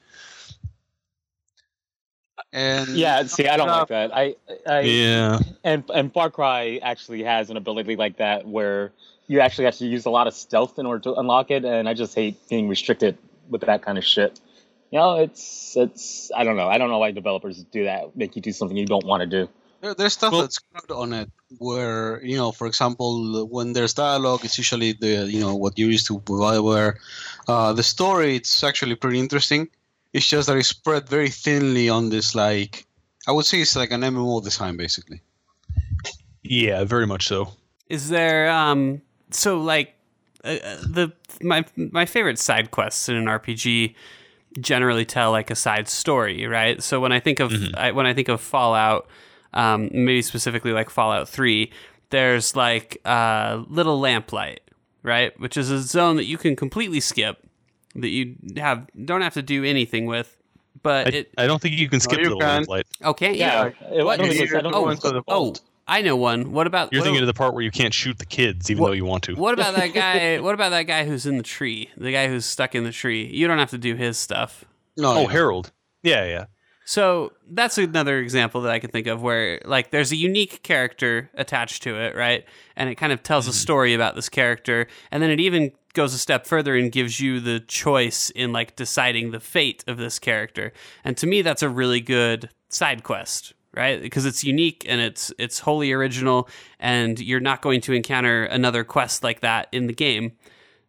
And Yeah, see, I don't Uh, like that. I, I Yeah, and and Far Cry actually has an ability like that where you actually have to use a lot of stealth in order to unlock it, and I just hate being restricted with that kind of shit. You know, it's it's I don't know. I don't know why developers do that, make you do something you don't want to do. There, there's stuff Well- that's good on it where you know, for example, when there's dialogue, it's usually the you know what you're used to with Bioware. Uh, the story it's actually pretty interesting. It's just that it's spread very thinly on this like I would say it's like an MMO design basically. yeah, very much so. Is there um so like uh, uh, the my my favorite side quests in an RPG generally tell like a side story, right? So when I think of I, when I think of Fallout, um, maybe specifically like Fallout Three, there's like uh, little lamplight, right, which is a zone that you can completely skip, that you have don't have to do anything with, but I, it I don't think you can skip you the can. lamplight. okay Yeah, it- What I don't think it's- I don't oh, think it's- the oh. I know one. What about You're what thinking a- of the part where you can't shoot the kids, even What- though you want to. What about that guy? What about that guy who's in the tree? The guy who's stuck in the tree. You don't have to do his stuff. No, Oh. oh Harold. Yeah, yeah. So that's another example that I can think of where like there's a unique character attached to it, right? And it kind of tells a mm-hmm. story about this character, and then it even goes a step further and gives you the choice in like deciding the fate of this character. And to me that's a really good side quest, right? Because it's unique and it's it's wholly original and you're not going to encounter another quest like that in the game.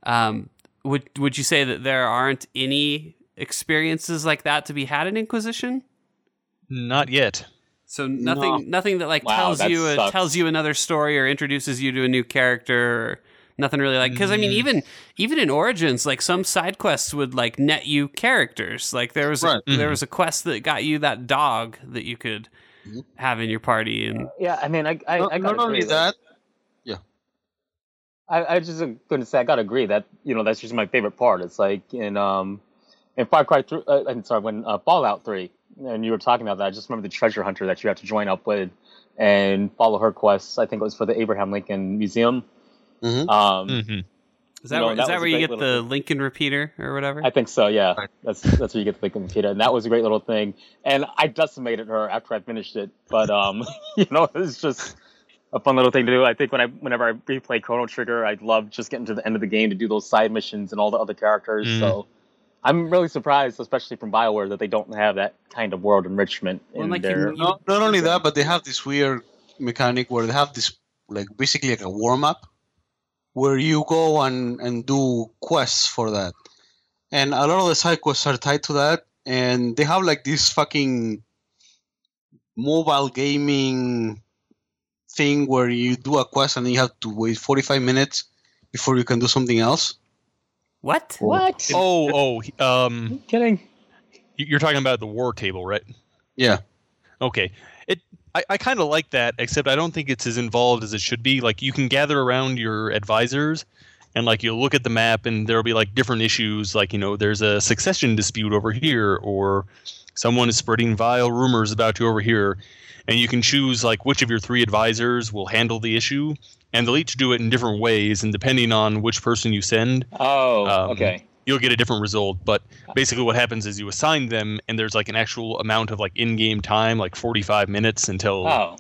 Um, would would you say that there aren't any experiences like that to be had in Inquisition? Not yet. So nothing, nothing that like Wow, tells that you a, tells you another story or introduces you to a new character. Or nothing really like because I mean even even in Origins like some side quests would like net you characters. Like there was a, Right. there was a quest that got you that dog that you could have in your party and Yeah, I mean, I, I, not I not gotta only agree, that, yeah I, I just going to say I gotta agree that you know that's just my favorite part. It's like in um in Far Cry 3, uh, I'm sorry, when uh, Fallout 3, and you were talking about that, I just remember the treasure hunter that you have to join up with and follow her quests. I think it was for the Abraham Lincoln Museum. Mhm. Um, hmm is that No, where, that is that was where you get the thing. Lincoln repeater or whatever? I think so. Yeah, Right. that's that's where you get the Lincoln Repeater, and that was a great little thing. And I decimated her after I finished it, but um, you know, it's just a fun little thing to do. I think when I whenever I replay Chrono Trigger, I love just getting to the end of the game to do those side missions and all the other characters. Mm. So I'm really surprised, especially from Bioware, that they don't have that kind of world enrichment Well, in like their. you- not, not only that, but they have this weird mechanic where they have this like basically like a warm up where you go and, and do quests for that. And a lot of the side quests are tied to that and they have like this fucking mobile gaming thing where you do a quest and then you have to wait 45 minutes before you can do something else. what? what? Oh, oh, um, kidding? you- you're talking about the war table, right? Yeah. Okay. I, I kind of like that, except I don't think it's as involved as it should be. Like you can gather around your advisors and like you'll look at the map and there'll be like different issues like you know there's a succession dispute over here or someone is spreading vile rumors about you over here and you can choose like which of your three advisors will handle the issue and they'll each do it in different ways and depending on which person you send Oh, Um, okay. You'll get a different result. But basically, what happens is you assign them, and there's like an actual amount of like in-game time, like 45 minutes until. Oh.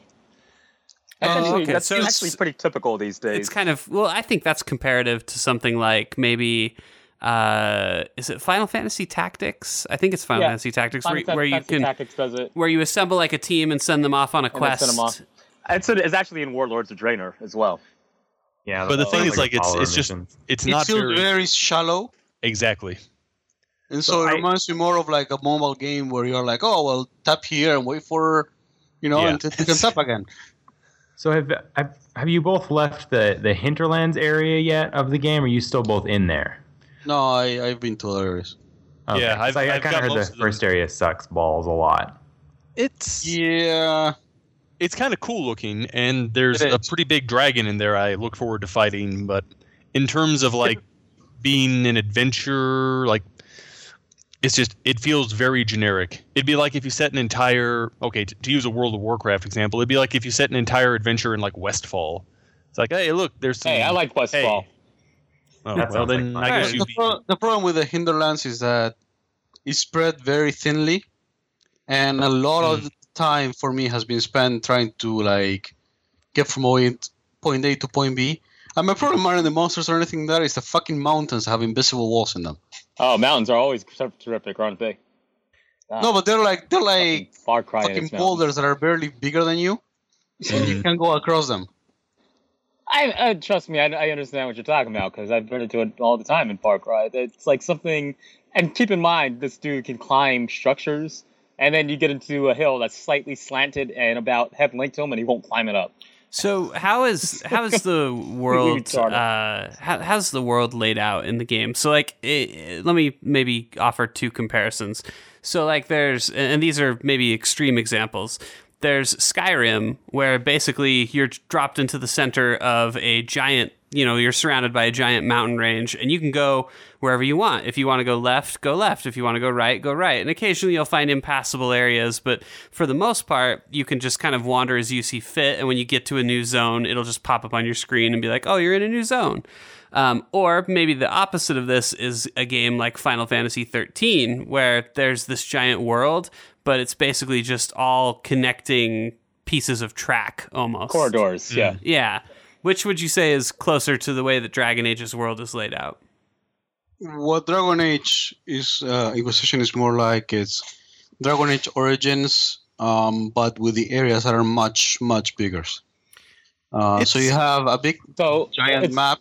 That's, Oh, actually, okay, that's so actually pretty typical these days. It's kind of well, I think that's comparative to something like maybe uh is it Final Fantasy Tactics? I think it's Final Yeah. Fantasy Tactics Final where, where you can Tactics does it. where you assemble like a team and send them off on a And then quest. off. It's, it's actually in Warlords of Draenor as well. Yeah, But the thing is, a like, it's it's just it's It's not still very very shallow. Exactly. And So so, it I- reminds me more of like a mobile game where you're like, oh well, tap here and wait for, you know, Yeah. until you can tap again. So have, have have you both left the the hinterlands area yet of the game? Or are you still both in there? No, I I've been to other areas. Yeah, 'cause I've- I, I I've kind of heard most the first area sucks balls a lot. It's Yeah, it's kind of cool looking, and there's a pretty big dragon in there. I look forward to fighting, but in terms of like being an adventure, like it's just it feels very generic. It'd be like if you set an entire okay to, to use a World of Warcraft example. It'd be like if you set an entire adventure in like Westfall. It's like, hey, look, there's some. Hey, I like Westfall. Hey. Oh, That well, sounds like then. I guess the, pro- the problem with the hinterlands is that it's spread very thinly, and a lot of mm. the time for me has been spent trying to like get from point point A to point B. And my problem aren't the monsters or anything there. It's the fucking mountains have invisible walls in them. Oh, mountains are always terrific, aren't they? Ah, No, but they're like they're like Far Cry fucking its mountains. boulders that are barely bigger than you, and you can go across them. I, I trust me. I, I understand what you're talking about because I've run into it all the time in Far Cry. It's like something, and keep in mind, this dude can climb structures, and then you get into a hill that's slightly slanted and about head length to him, and he won't climb it up. So how is how is the world uh how, how's the world laid out in the game? So like it, let me maybe offer two comparisons. So like there's and these are maybe extreme examples. There's Skyrim where basically you're dropped into the center of a giant, you know, you're surrounded by a giant mountain range and you can go wherever you want. If you want to go left, go left. If you want to go right, go right. And occasionally you'll find impassable areas, but for the most part, you can just kind of wander as you see fit. And when you get to a new zone, it'll just pop up on your screen and be like, oh, you're in a new zone. Um, or maybe the opposite of this is a game like Final Fantasy 13, where there's this giant world, but it's basically just all connecting pieces of track almost. Corridors, yeah. Yeah. Which would you say is closer to the way that Dragon Age's world is laid out? What Dragon Age is uh, Inquisition is more like it's Dragon Age Origins, um, but with the areas that are much much bigger. Uh, so you have a big So giant map,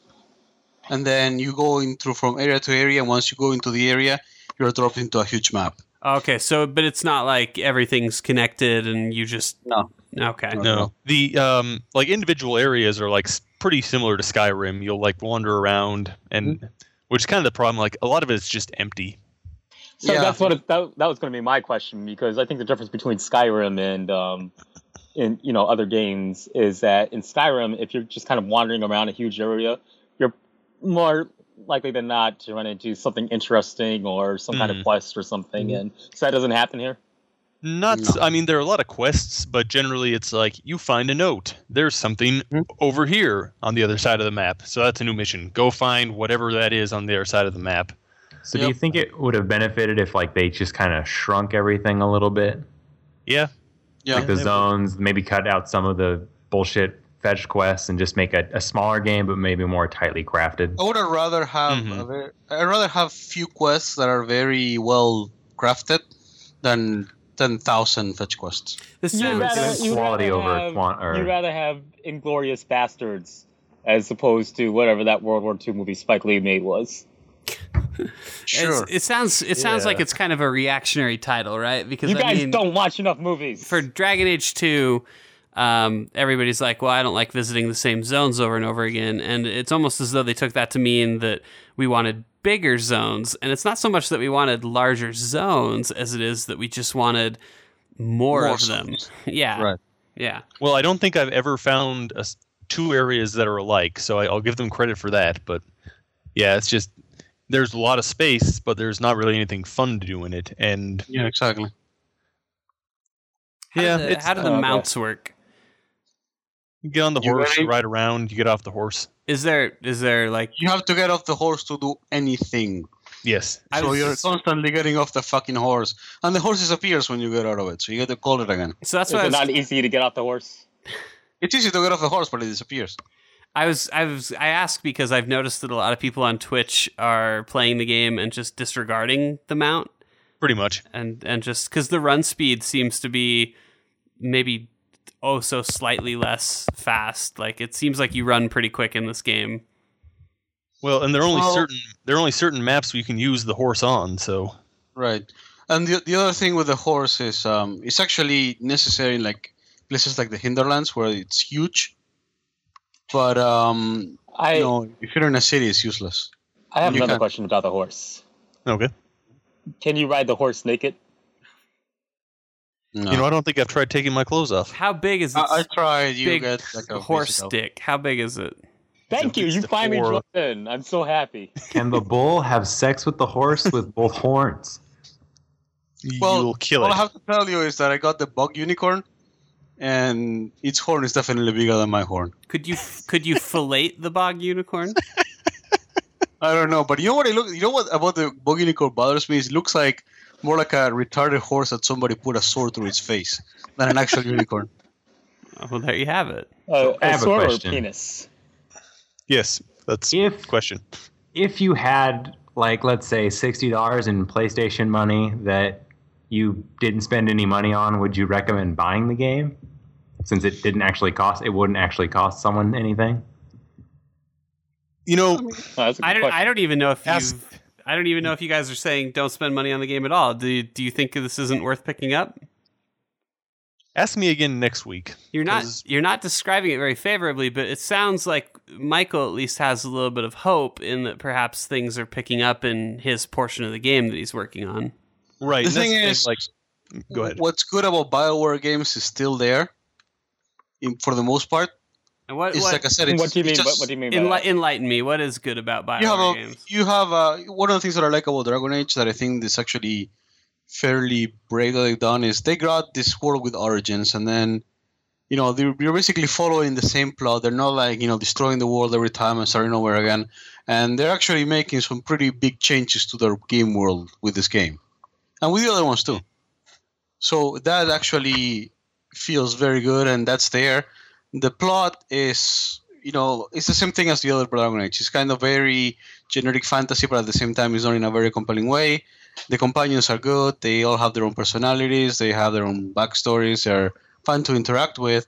and then you go in through from area to area. And once you go into the area, you're dropped into a huge map. Okay, so but it's not like everything's connected and you just No. Okay. No. No, the um like individual areas are like pretty similar to Skyrim. You'll like wander around, and which is kind of the problem. Like a lot of it's just empty. So Yeah. that's what it, that, that was going to be my question because I think the difference between Skyrim and um, in you know other games is that in Skyrim, if you're just kind of wandering around a huge area, you're more likely than not to run into something interesting or some kind of Mhm. quest or something, and so that doesn't happen here. Not, No. I mean, there are a lot of quests, but generally it's like you find a note. There's something Hmm. over here on the other side of the map. So that's a new mission. Go find whatever that is on the other side of the map. So do you think it would have benefited if like they just kind of shrunk everything a little bit, Yeah, Yeah, like the zones, maybe cut out some of the bullshit fetch quests and just make a, a smaller game, but maybe more tightly crafted? I would rather have Mhm. a very, I'd rather have few quests that are very well crafted than ten thousand fetch quests. This You'd rather, you'd quality rather over have, quan- or- you'd rather have Inglourious Basterds as opposed to whatever that World War II movie Spike Lee made was. Sure. It's, it sounds it sounds Yeah. like it's kind of a reactionary title, right? Because You I guys mean, don't watch enough movies. for Dragon Age 2, um, everybody's like, well, I don't like visiting the same zones over and over again. And it's almost as though they took that to mean that we wanted bigger zones. And it's not so much that we wanted larger zones as it is that we just wanted more, More of them. Yeah. Right. Yeah. Well, I don't think I've ever found a s two areas that are alike, so I, I'll give them credit for that. But yeah, it's just there's a lot of space, but there's not really anything fun to do in it. And Yeah, exactly. How yeah, do the, it's, how do the okay. mounts work? You get on the You horse, ready? ride around, you get off the horse. Is there is there like You have to get off the horse to do anything. Yes, so was you're just- constantly getting off the fucking horse, and the horse disappears when you get out of it. So you get to call it again. so that's Is what I it was, not easy to get off the horse? It's easy to get off the horse, but it disappears. I was I was I asked because I've noticed that a lot of people on Twitch are playing the game and just disregarding the mount. pretty much. and and just because the run speed seems to be maybe oh so slightly less fast like it seems like you run pretty quick in this game Well, and there are only Well- certain there are only certain maps where you can use the horse on. So Right. And the, the other thing with the horse is um, it's actually necessary in like places like the hinterlands where it's huge. But um, I you know, if you're in a city, it's useless. I have you another can- question about the horse. okay, Can you ride the horse naked? No. you know I don't think I've tried taking my clothes off. how big is I, I tried. You big get like a horse physical- stick how big is it Thank you. You the finally four- dropped in. I'm so happy. Can the bull have sex with the horse with both horns? Well, You'll kill it. All it. I have to tell you is that I got the bog unicorn, and its horn is definitely bigger than my horn. could you could you fillet the bog unicorn I don't know, but you know what? I look. You know what about the bog unicorn bothers me? Is it looks like more like a retarded horse that somebody put a sword through its face than an actual unicorn. oh, well there you have it Oh, I a have a sword or question. penis? yes, that's If the question. if you had like let's say sixty dollars in PlayStation money that you didn't spend any money on, would you recommend buying the game? Since it didn't actually cost, it wouldn't actually cost someone anything. You know, Oh, that's I don't question. I don't even know if Ask- you I don't even know mm. if you guys are saying don't spend money on the game at all do you, do you think this isn't worth picking up ask me again next week. You're not 'Cause- you're not describing it very favorably, but it sounds like Michael at least has a little bit of hope in that perhaps things are picking up in his portion of the game that he's working on. Right. The thing is, like, go ahead. What's good about Bioware games is still there, in, for the most part. And what, It's what like I said. It's, what do you mean? it's What, what do you mean by enli- enlighten me? What is good about you have a, games? you have a, one of the things that I like about Dragon Age that I think is actually fairly brave that they've done is they got this world with origins and then you know, they're, you're basically following the same plot. They're not like you know destroying the world every time and starting over again. And they're actually making some pretty big changes to their game world with this game, and with the other ones too. So that actually feels very good, and that's there. The plot is, you know, it's the same thing as the other Age. It's kind of very generic fantasy, but at the same time, it's not in a very compelling way. The companions are good. They all have their own personalities. They have their own backstories. They're fun to interact with.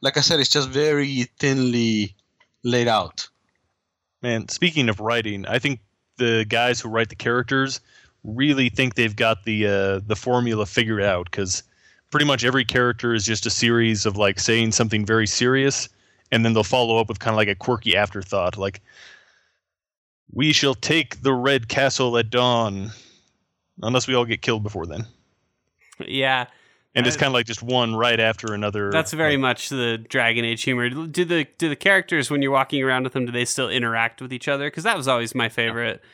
Like I said, it's just very thinly laid out. Man, speaking of writing, I think the guys who write the characters really think they've got the uh, the formula figured out because pretty much every character is just a series of like saying something very serious, and then they'll follow up with kind of like a quirky afterthought, like "We shall take the red castle at dawn," unless we all get killed before then. Yeah, And it's Uh, kind of like just one right after another. that's very much the Dragon Age humor. Do the do the characters when you're walking around with them do they still interact with each other? Because that was always my favorite. yeah,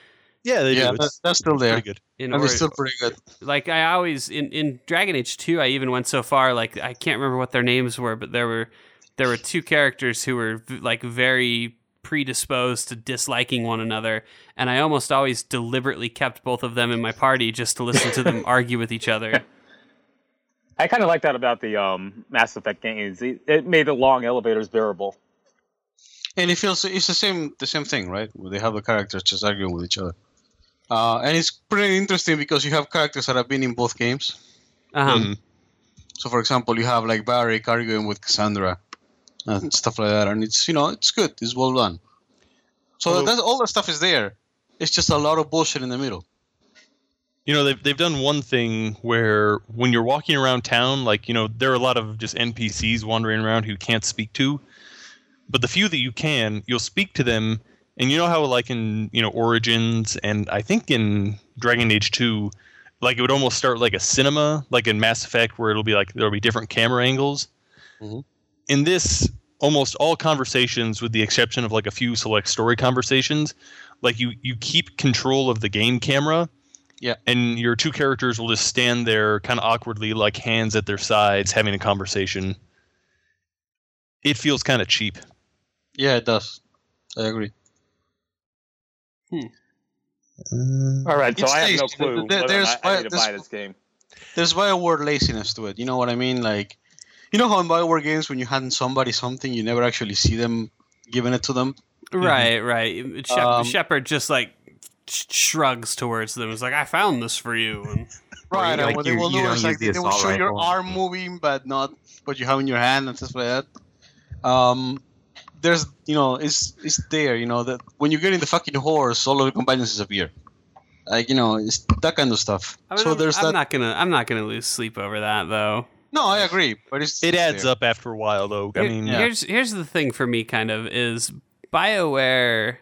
they yeah, do. that, It's that's still there, pretty good. In and or- it's still pretty good. like I always in in Dragon Age 2 I even went so far like I can't remember what their names were but there were there were two characters who were like very predisposed to disliking one another and I almost always deliberately kept both of them in my party just to listen to them argue with each other. I kind of like that about the um, Mass Effect games. It, it made the long elevators bearable. And it feels it's the same the same thing, right? Where they have the characters just arguing with each other. Uh, and it's pretty interesting because you have characters that have been in both games. Um Mhm. So, for example, you have like Varric arguing with Cassandra and stuff like that, and it's you know it's good, it's well done. So Although- that's all the stuff is there. It's just a lot of bullshit in the middle. You know, they've they've done one thing where when you're walking around town, like you know, there are a lot of just NPCs wandering around who you can't speak to, but the few that you can, you'll speak to them, and you know how like in you know Origins and I think in Dragon Age Two, like it would almost start like a cinema, like in Mass Effect, where it'll be like there'll be different camera angles. Mhm. In this, almost all conversations, with the exception of like a few select story conversations, like you you keep control of the game camera Yeah. and your two characters will just stand there kind of awkwardly like hands at their sides having a conversation it feels kind of cheap Yeah, it does. I agree. All right, so It's I have no clue There- there's- not I need to there's- buy this game. There's Bioware laziness to it. You know what I mean? Like, you know how in Bioware games, when you hand somebody something, you never actually see them giving it to them. right, right. Shep- Um, Shepard just like sh- shrugs towards them. It's like I found this for you. And Or you- and like what they will do don't is like the they, they will assault show your arm moving, but not what you have in your hand and stuff like that. Um, there's, you know, it's it's there. You know that when you get in the fucking horse, all of the companions disappear. Like you know, it's that kind of stuff. I mean, so I'm, there's I'm that. not gonna I'm not gonna lose sleep over that though. no, I agree, but it's it adds there. up after a while though i mean Yeah. here's here's the thing for me kind of is BioWare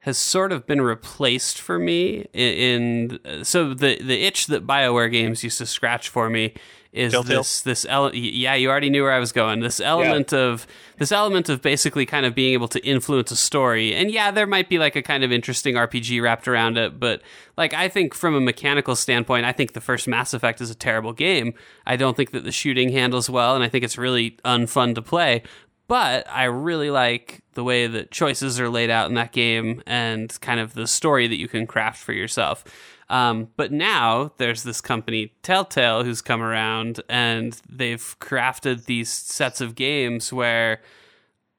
has sort of been replaced for me in, in so the the itch that BioWare games used to scratch for me is Telltale? this this ele- yeah you already knew where I was going. This element of this element of basically kind of being able to influence a story. And yeah there might be like a kind of interesting RPG wrapped around it but like I think from a mechanical standpoint I think the first Mass Effect is a terrible game. I don't think that the shooting handles well and I think it's really unfun to play. But I really like the way that choices are laid out in that game and kind of the story that you can craft for yourself. Um, but now there's this company, Telltale, who's come around and they've crafted these sets of games where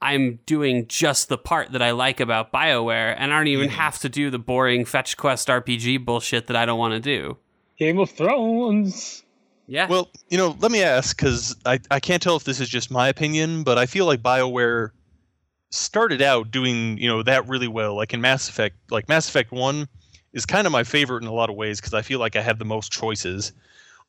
I'm doing just the part that I like about BioWare and I don't even have to do the boring fetch quest RPG bullshit that I don't want to do. Game of Thrones. Yeah. well you know let me ask because I, I can't tell if this is just my opinion but i feel like bioware started out doing you know that really well like in mass effect like mass effect 1 is kind of my favorite in a lot of ways because i feel like i have the most choices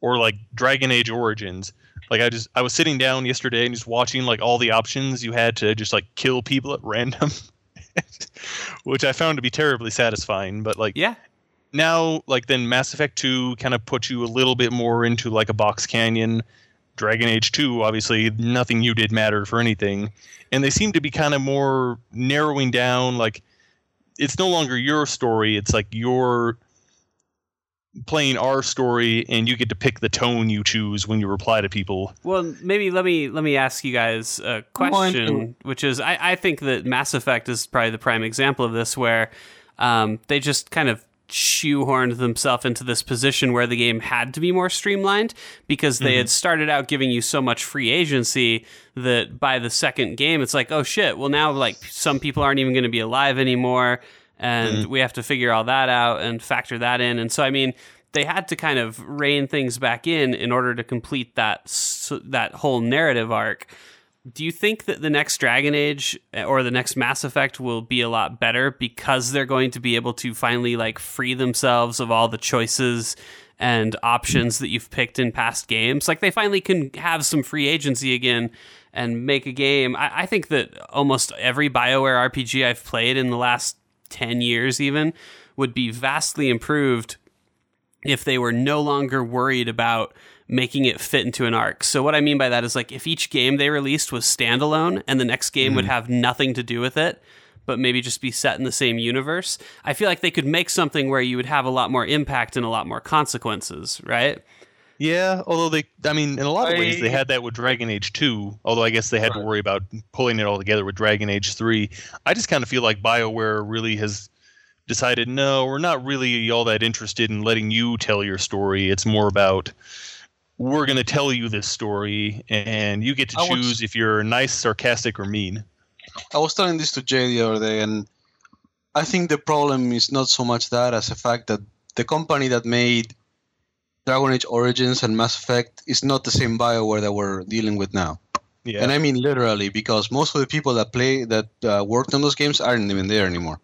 or like dragon age origins. Like i just i was sitting down yesterday and just watching like all the options you had to just like kill people at random which i found to be terribly satisfying but like yeah. now like then mass effect 2 kind of puts you a little bit more into like a box canyon. Dragon age 2 obviously nothing you did mattered for anything. And they seem to be kind of more narrowing down like it's no longer your story it's like you're playing our story, and you get to pick the tone you choose when you reply to people. Well, maybe let me let me ask you guys a question, which is I, I think that Mass Effect is probably the prime example of this, where um, they just kind of shoehorned themselves into this position where the game had to be more streamlined because they had mhm. started out giving you so much free agency that by the second game it's like oh shit well now like some people aren't even going to be alive anymore and mm-hmm. we have to figure all that out and factor that in. And so i mean they had to kind of rein things back in in order to complete that that whole narrative arc do you think that the next Dragon Age eh, or the next Mass Effect will be a lot better because they're going to be able to finally like free themselves of all the choices and options that you've picked in past games? Like they finally can have some free agency again and make a game. I, I think that almost every BioWare RPG I've played in the last 10 years, even, would be vastly improved if they were no longer worried about making it fit into an arc. So what I mean by that is like if each game they released was standalone and the next game would mm. have nothing to do with it, but maybe just be set in the same universe, I feel like they could make something where you would have a lot more impact and a lot more consequences, right? Yeah, although they, I mean, in a lot of ways, they had that with Dragon Age 2, although I guess they had to worry about pulling it all together with Dragon Age 3. I just kind of feel like BioWare really has decided no, we're not really all that interested in letting you tell your story. It's more about we're going to tell you this story, and you get to I was- choose if you're nice, sarcastic, or mean. I was telling this to Jay the other day, and I think the problem is not so much that as the fact that the company that made Dragon Age Origins and Mass Effect is not the same Bioware that we're dealing with now. Yeah. And I mean literally, because most of the people that play that uh, worked on those games aren't even there anymore.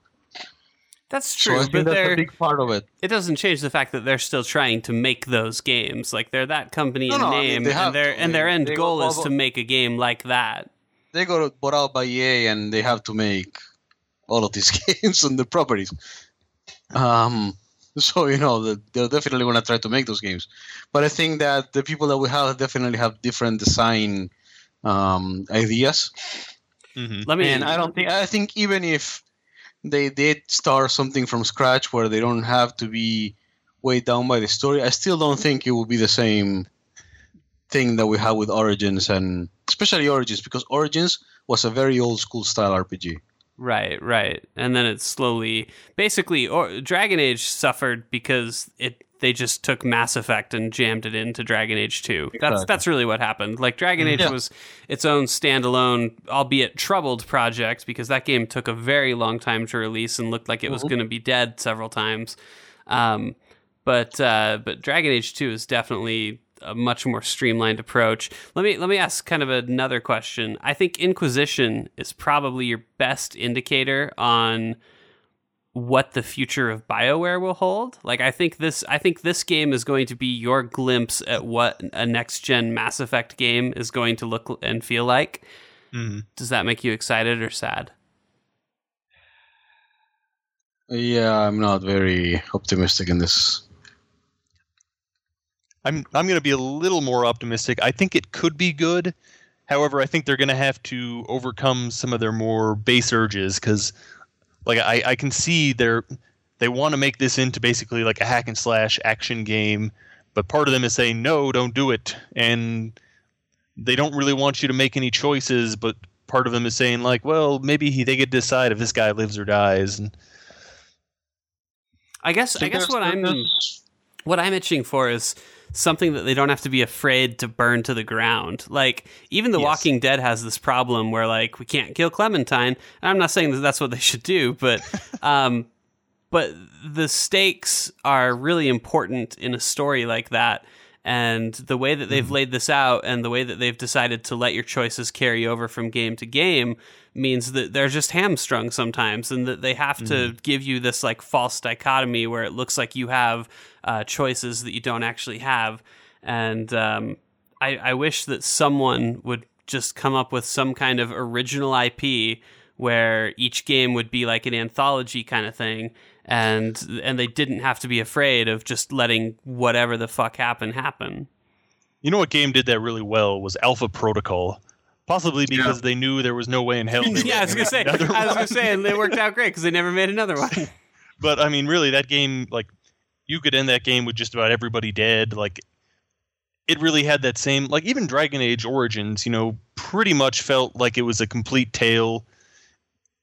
That's So I true, think but that's they're a big part of it. it doesn't change the fact that they're still trying to make those games. Like they're that company No, in no, I mean, name, they and their to. and their end they goal is to make a game like that. They got bought out by EA, and they have to make all of these games and the properties. Um, so you know that they're definitely going to try to make those games, but I think that the people that we have definitely have different design um, ideas. hmm Let me And I don't think I think even if they did start something from scratch where they don't have to be weighed down by the story, I still don't think it will be the same thing that we have with Origins and especially Origins because Origins was a very old school style RPG. Right, right. And then it slowly basically or Dragon Age suffered because it they just took Mass Effect and jammed it into Dragon Age 2. That's that's really what happened. Like Dragon Age Yeah. was its own standalone, albeit troubled project because that game took a very long time to release and looked like it was Mhm. going to be dead several times. Um, but uh, but Dragon Age 2 is definitely a much more streamlined approach. Let me let me ask kind of another question. I think Inquisition is probably your best indicator on what the future of BioWare will hold. Like I think this I think this game is going to be your glimpse at what a next gen Mass Effect game is going to look and feel like. hmm Does that make you excited or sad? Yeah, I'm not very optimistic in this. I'm I'm going to be a little more optimistic. I think it could be good. However, I think they're going to have to overcome some of their more base urges because, like, I, I can see they're they want to make this into basically like a hack and slash action game, but part of them is saying no, don't do it, and they don't really want you to make any choices. But part of them is saying like, well, maybe he, they could decide if this guy lives or dies. And I guess I guess what I'm what I'm itching for is something that they don't have to be afraid to burn to the ground. Like even The Yes. Walking Dead has this problem where like we can't kill Clementine. And I'm not saying that that's what they should do, but um, but the stakes are really important in a story like that. And the way that they've laid this out and the way that they've decided to let your choices carry over from game to game means that they're just hamstrung sometimes and that they have to give you this like false dichotomy where it looks like you have uh, choices that you don't actually have. And um, I, I wish that someone would just come up with some kind of original IP where each game would be like an anthology kind of thing and and they didn't have to be afraid of just letting whatever the fuck happen happen. you know what game did that really well was Alpha Protocol. Possibly because they knew there was no way in hell. yeah, I was gonna say, I was one. gonna say, and it worked out great because they never made another one. But I mean, really, that game like you could end that game with just about everybody dead. Like it really had that same like even Dragon Age Origins, you know, pretty much felt like it was a complete tale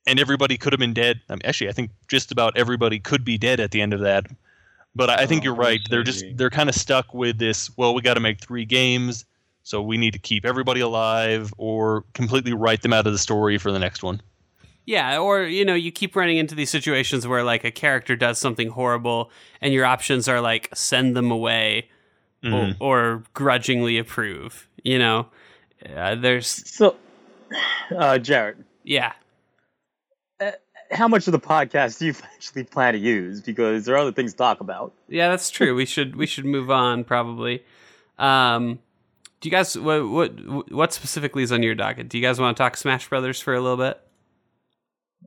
and everybody could have been dead. I mean, actually, I think just about everybody could be dead at the end of that. But I I think Oh, you're right. They're just they're kind of stuck with this. Well, we got to make three games, so we need to keep everybody alive or completely write them out of the story for the next one. Yeah, or you know, you keep running into these situations where like a character does something horrible, and your options are like send them away Mhm. or, or grudgingly approve. You know, uh, there's So, uh, Jared, yeah. how much of the podcast do you actually plan to use? Because there are other things to talk about. Yeah, that's true. we should we should move on probably. Um, do you guys what what what specifically is on your docket? Do you guys want to talk Smash Brothers for a little bit?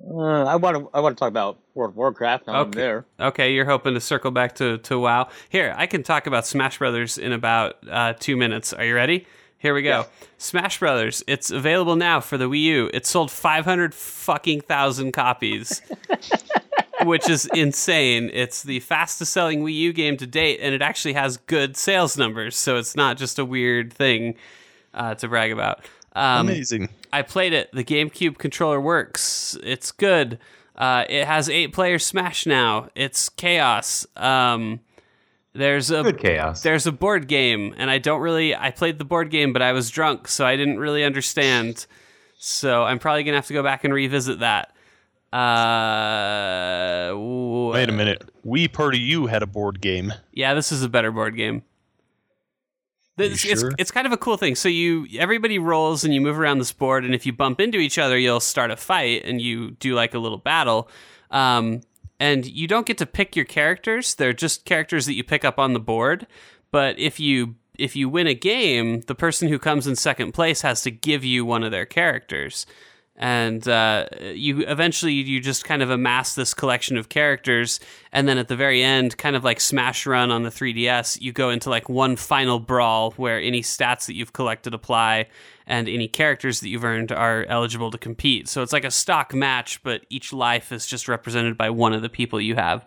Uh, I want to. I want to talk about World of Warcraft. Now I'm Okay. there. Okay, you're hoping to circle back to to WoW. Here, I can talk about Smash Brothers in about uh, two minutes. Are you ready? Here we go. Smash Brothers. It's available now for the Wii U. It sold 500 fucking thousand copies, which is insane. It's the fastest selling Wii U game to date, and it actually has good sales numbers. So it's not just a weird thing uh, to brag about. Um, Amazing. I played it. The GameCube controller works. It's good. Uh, it has eight player Smash now. It's chaos. Um, there's a Good chaos. there's a board game, and I don't really. I played the board game, but I was drunk, so I didn't really understand. So I'm probably gonna have to go back and revisit that. Uh, w- Wait a minute. We Party You had a board game. yeah, this is a better board game. It's, you it's, it's kind of a cool thing. So you everybody rolls and you move around this board, and if you bump into each other, you'll start a fight and you do like a little battle. Um, and you don't get to pick your characters; they're just characters that you pick up on the board. But if you if you win a game, the person who comes in second place has to give you one of their characters and uh, you eventually you just kind of amass this collection of characters and then at the very end kind of like smash run on the 3ds you go into like one final brawl where any stats that you've collected apply and any characters that you've earned are eligible to compete. So it's like a stock match but each life is just represented by one of the people you have.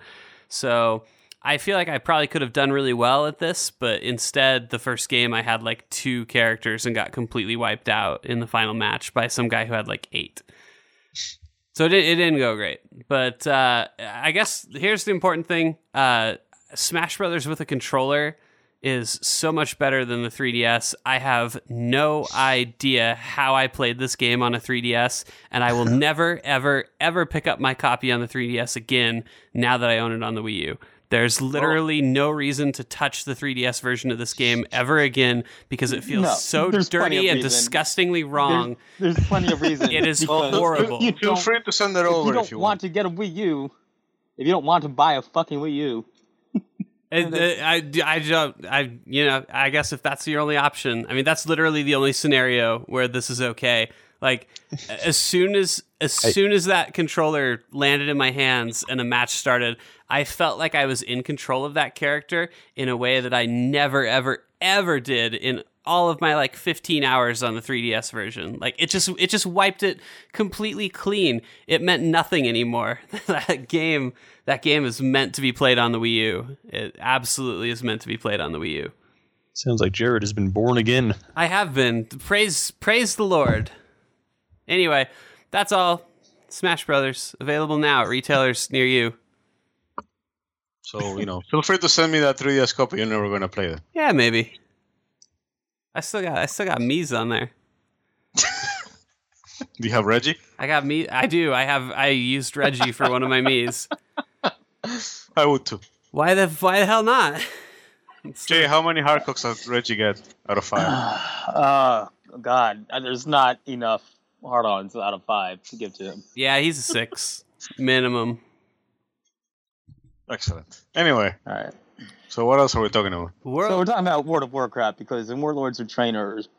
So I feel like I probably could have done really well at this, but instead, the first game I had like two characters and got completely wiped out in the final match by some guy who had like eight. So it, it didn't go great. But uh, I guess here's the important thing uh, Smash Brothers with a controller is so much better than the 3DS. I have no idea how I played this game on a 3DS, and I will never, ever, ever pick up my copy on the 3DS again now that I own it on the Wii U. There's literally no reason to touch the 3DS version of this game ever again because it feels No, so dirty and reason. disgustingly wrong. There's, there's plenty of reasons. It is because horrible. If you Feel don't, free to send that if over you don't if you want want. to get a Wii U, if you don't want to buy a fucking Wii U, And, uh, I, I don't, I, you know, I guess if that's your only option, I mean, that's literally the only scenario where this is okay. Like, as soon as, as soon as that controller landed in my hands and a match started, I felt like I was in control of that character in a way that I never, ever, ever did in all of my like 15 hours on the 3DS version. Like, it just, it just wiped it completely clean. It meant nothing anymore. that game, that game is meant to be played on the Wii U. It absolutely is meant to be played on the Wii U. Sounds like Jared has been born again. I have been. Praise praise the Lord. Anyway, that's all. Smash Brothers available now at retailers near you. So, you know, feel free to send me that 3DS copy. You're never going to play it. Yeah, maybe. I still got I still got Mii's on there. Do you have Reggie? I got me. I do. I have. I used Reggie for one of my Mii's. I would too. Why the Why the hell not? Jay, how many hard cooks does Reggie get out of five? uh, God, there's not enough hard-ons out of five to give to him. Yeah, he's a six minimum. Excellent. Anyway, All right. so what else are we talking about? So we're talking about World of Warcraft because in Warlords of Trainers,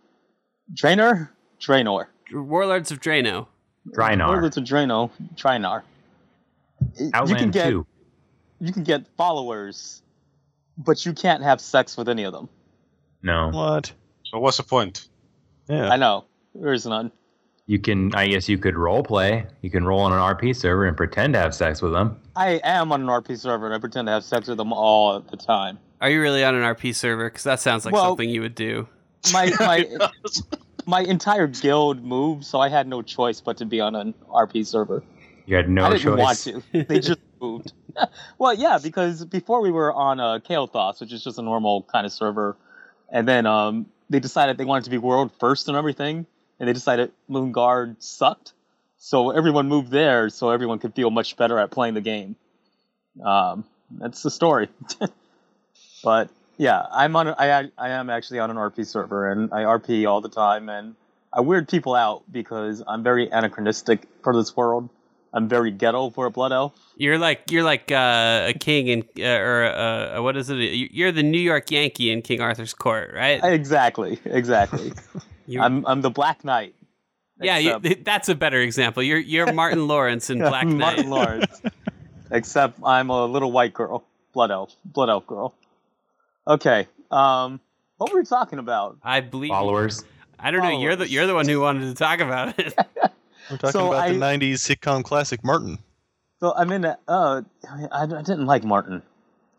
Trainer, Draenor, Warlords of Drano. Drynar. Warlords of Drano, Trinar. you can Outland get 2. you can get followers, but you can't have sex with any of them. No. What? So what's the point? Yeah. I know there is none. You can, I guess, you could role play. You can roll on an RP server and pretend to have sex with them. I am on an RP server and I pretend to have sex with them all the time. Are you really on an RP server? Because that sounds like Well- something you would do. My my my entire guild moved, so I had no choice but to be on an RP server. You had no I didn't choice. want to. They just moved. well, yeah, because before we were on uh, Kael'thas, which is just a normal kind of server, and then um, they decided they wanted to be world first and everything, and they decided Moonguard sucked, so everyone moved there, so everyone could feel much better at playing the game. Um, that's the story. but yeah, I'm on. I I am actually on an RP server, and I RP all the time, and I weird people out because I'm very anachronistic for this world. I'm very ghetto for a blood elf. You're like you're like uh, a king in uh, or uh, what is it? You're the New York Yankee in King Arthur's court, right? Exactly, exactly. You- I'm I'm the Black Knight. yeah, you, that's a better example. You're you're Martin Lawrence in Black Knight. Martin Lawrence. Except I'm a little white girl, blood elf, blood elf girl. Okay. Um, what were we talking about? I believe. Followers. I don't know. You're the you're the one who wanted to talk about it. We're talking So about the '90s sitcom classic Martin. So I'm in. A, uh, I, I didn't like Martin.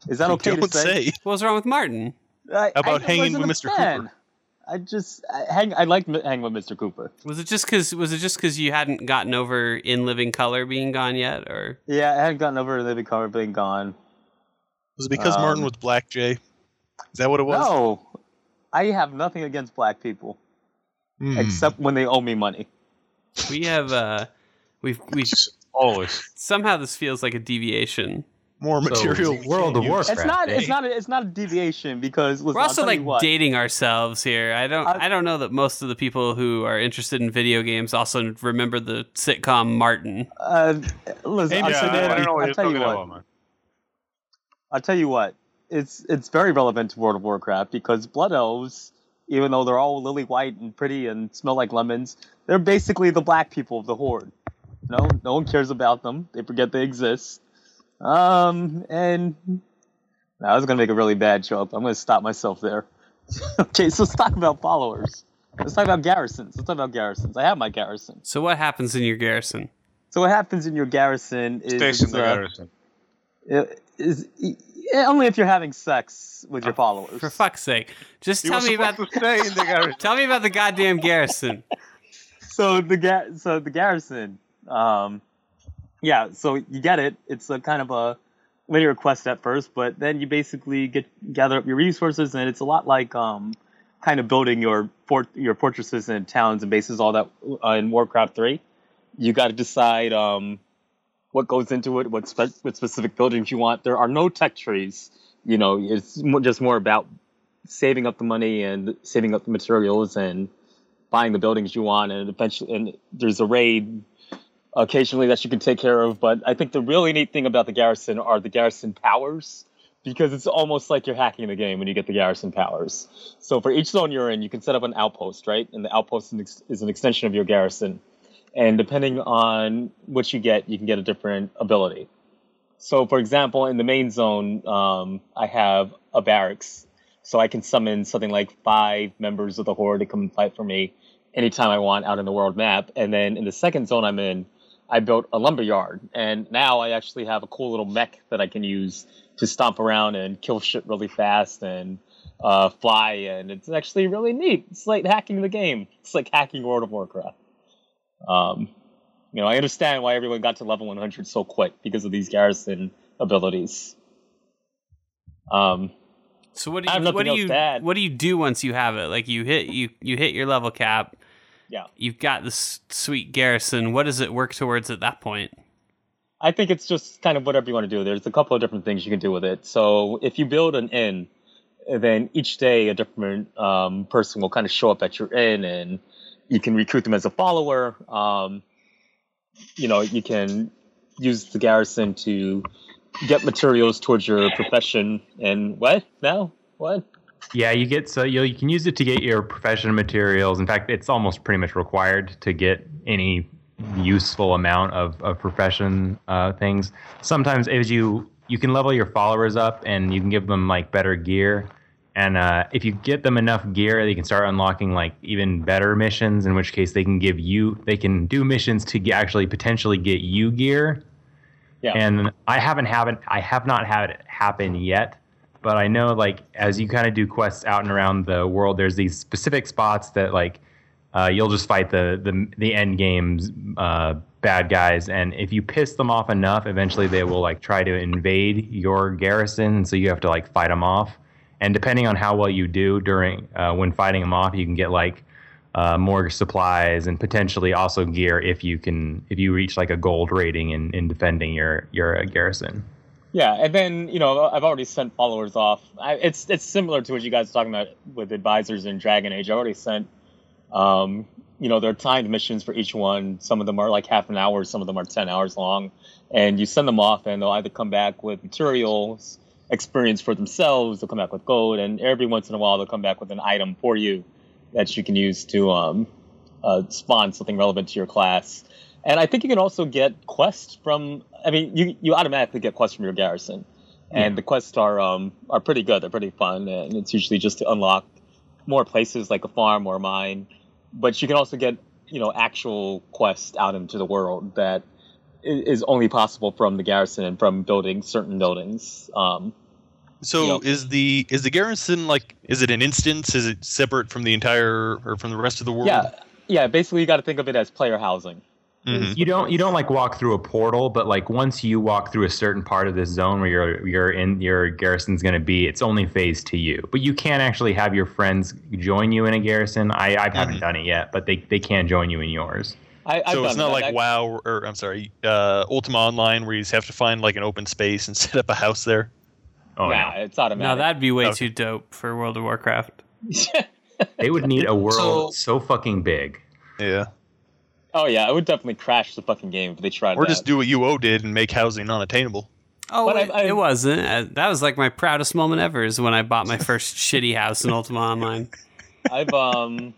Is that okay Don't to say? say. What's wrong with Martin? I, about I hanging with Mr. fan. Cooper? I just I hang. I liked m- hanging with Mr. Cooper. Was it just because was it just because you hadn't gotten over in living color being gone yet, or Yeah, I hadn't gotten over In Living Color being gone. Was it because Um, Martin was black, Jay? Is that what it was? No, I have nothing against black people Hmm. except when they owe me money. we have uh we've we Always. somehow this feels like a deviation. More material. So, World of. Warcraft. It's not. It's eh? not. A, it's not a deviation because listen, We're also like dating ourselves here. I don't I- I don't know that most of the people who are interested in video games also remember the sitcom Martin. Uh, listen, Hey, I'll, yeah, tell, I don't know I'll tell you what. man. I'll tell you what. It's it's very relevant to World of Warcraft because blood elves, even though they're all lily white and pretty and smell like lemons, they're basically the black people of the horde. No, no one cares about them. They forget they exist. Um, and I was gonna make a really bad joke. I'm gonna stop myself there. okay, so let's talk about followers. Let's talk about garrisons. Let's talk about garrisons. I have my garrison. So what happens in your garrison? So what happens in your garrison is Station the uh, garrison. is yeah, only if you're having sex with your followers. For fuck's sake, just He tell me about supposed to stay in the garrison. tell me about the goddamn garrison. so the ga- so the garrison, um, yeah. So you get it. It's a kind of a linear quest at first, but then you basically get gather up your resources, and it's a lot like um, kind of building your fort your fortresses and towns and bases, all that uh, in Warcraft three. You got to decide um, what goes into it, what spe- what specific buildings you want. There are no tech trees. You know, it's just more about saving up the money and saving up the materials and buying the buildings you want. And eventually, and there's a raid occasionally that you can take care of. But I think the really neat thing about the garrison are the garrison powers. Because it's almost like you're hacking the game when you get the garrison powers. So for each zone you're in, you can set up an outpost, right? And the outpost is an extension of your garrison and depending on what you get, you can get a different ability. So, for example, in the main zone, um, I have a barracks, so I can summon something like five members of the horde to come fight for me anytime I want out in the world map. And then in the second zone I'm in, I built a lumber yard, and now I actually have a cool little mech that I can use to stomp around and kill shit really fast and uh, fly, and it's actually really neat. It's like hacking the game. It's like hacking World of Warcraft. Um, you know, I understand why everyone got to level 100 so quick because of these garrison abilities. Um, So what do you what do you what do you do once you have it? Like you hit you you hit your level cap. Yeah. You've got this sweet garrison. What does it work towards at that point? I think it's just kind of whatever you want to do. There's a couple of different things you can do with it. So if you build an inn, then each day a different um, person will kind of show up at your inn, and you can recruit them as a follower. Um, you know, you can use the garrison to get materials towards your profession. And what? No, what? Yeah, you get so you you can use it to get your profession materials. In fact, it's almost pretty much required to get any useful amount of, of profession uh, things. Sometimes as you you can level your followers up and you can give them like better gear And uh, if you get them enough gear, they can start unlocking like even better missions. In which case, they can give you, they can do missions to actually potentially get you gear. Yeah. And I haven't haven't I have not had it happen yet, but I know like as you kind of do quests out and around the world, there's these specific spots that like uh, you'll just fight the the the end game's uh, bad guys, and if you piss them off enough, eventually they will like try to invade your garrison, and so you have to like fight them off. And depending on how well you do during uh, when fighting them off, you can get like uh, more supplies and potentially also gear if you can if you reach like a gold rating in, in defending your your garrison. Yeah, and then you know I've already sent followers off. I, it's it's similar to what you guys are talking about with advisors in Dragon Age. I already sent, um, you know, there are timed missions for each one. Some of them are like half an hour, some of them are ten hours long, and you send them off, and they'll either come back with materials, experience for themselves, they'll come back with gold, and every once in a while they'll come back with an item for you that you can use to um, uh, spawn something relevant to your class. And I think you can also get quests from. I mean, you you automatically get quests from your garrison, and the quests are um are pretty good. They're pretty fun, and it's usually just to unlock more places like a farm or a mine. But you can also get you know actual quests out into the world that is only possible from the garrison and from building certain buildings. Um, So Yep. is the is the garrison like is it an instance? Is it separate from the entire or from the rest of the world? yeah, yeah. Basically, you got to think of it as player housing. Mhm. You don't you don't like walk through a portal, but like once you walk through a certain part of this zone where your your in your garrison's going to be, it's only phased to you. But you can't actually have your friends join you in a garrison. I I haven't Mhm. done it yet, but they they can join you in yours. I, I've So it's not that. like I- WoW or, or I'm sorry, uh, Ultima Online where you just have to find like an open space and set up a house there. Oh yeah, no. it's automatic. No, that'd be way Okay. too dope for World of Warcraft. They would need a world So- so fucking big. Yeah. Oh yeah, I would definitely crash the fucking game if they tried Or that. just do what UO did and make housing unattainable. Oh, But it, I've- I've- it wasn't. Uh, that was like my proudest moment ever is when I bought my first shitty house in Ultima Online. I've um,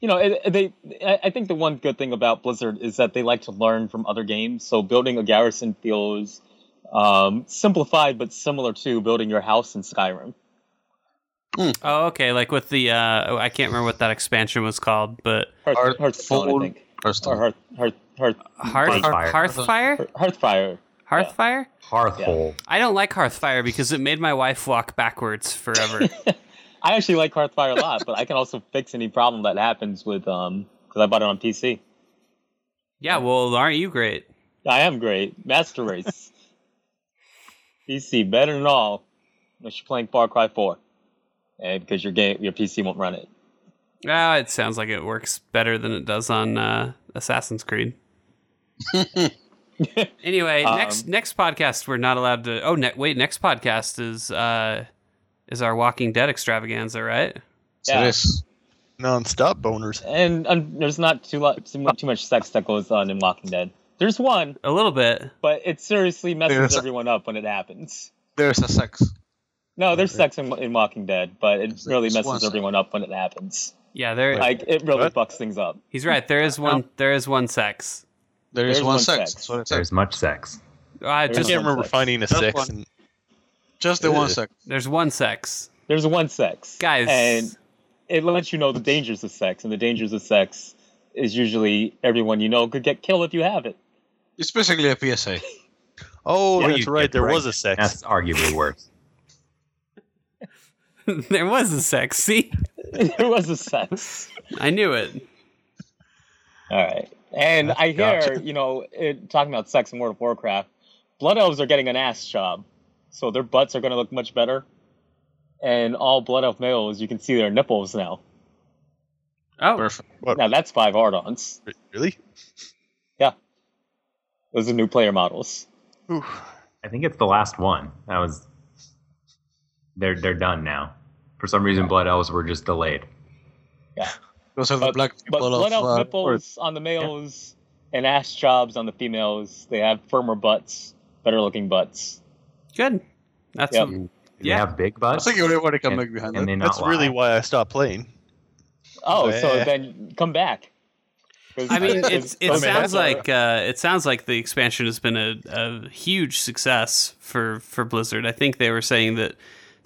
you know, it, they. I I think the one good thing about Blizzard is that they like to learn from other games. So building a garrison feels um, simplified but similar to building your house in Skyrim. Oh, okay. Like with the uh, oh, I can't remember what that expansion was called, but Hearth, Hearth- Hearthstone, I think, First or Hearth, Hearth, Hearth, Hearth Hearthfire. Hearthfire Hearthfire. Hearthfire. Hearthhole. I don't like Hearthfire because it made my wife walk backwards forever. I actually like Hearthfire a lot, but I can also fix any problem that happens with um, because I bought it on PC. yeah, well, aren't you great? I am great. Master Race. PC better than all. Unless you're playing Far Cry 4. And because your game your PC won't run it. Ah, it sounds like it works better than it does on uh, Assassin's Creed. anyway, Um, next next podcast we're not allowed to. Oh, ne- wait, next podcast is uh, is our Walking Dead extravaganza, right? Yeah. It is. Non-stop boners. And um, there's not too, lo- too, too much sex that goes on in Walking Dead. There's one, A little bit. but it seriously messes There's a- everyone up when it happens. There's a sex. No, there's sex in, in Walking Dead, but it really There's one messes sex. everyone up when it happens. Yeah, there. Like it really What? fucks things up. he's right. There is one. There is one sex. There is There's one, one sex. sex. That's what it said. There's much sex. Uh, I I just can't remember sex. finding a Just sex. one. And, Just the one Ugh. sex. there's one sex, There's one sex, guys. and it lets you know the dangers of sex, and the dangers of sex is usually everyone you know could get killed if you have it. It's basically a PSA. oh, Or that's you right. get There was pregnant. a sex. That's arguably worse. there was a sex. See, it was a sex. I knew it. All right, and I hear Gotcha. you know it, talking about sex in World of Warcraft, blood elves are getting an ass job, so their butts are going to look much better, and all blood elf males you can see their nipples now. Oh, Perfect. What? Now that's five ardons. Really? Yeah, those are new player models. Ooh. I think it's the last one. That was. They're they're done now. For some reason, Blood Elves were just delayed. Yeah. Those are the But, black but people blood of. elf Uh, nipples on the males and ass jobs on the females. They have firmer butts, better looking butts. good. That's Yep. Do Yeah. Have big butts. I butts. think everybody can And- make behind and that. they not That's really why I stopped playing. Oh, so then come back. I mean, it's, it those sounds butts like uh, it sounds like the expansion has been a, a huge success for for Blizzard. I think they were saying that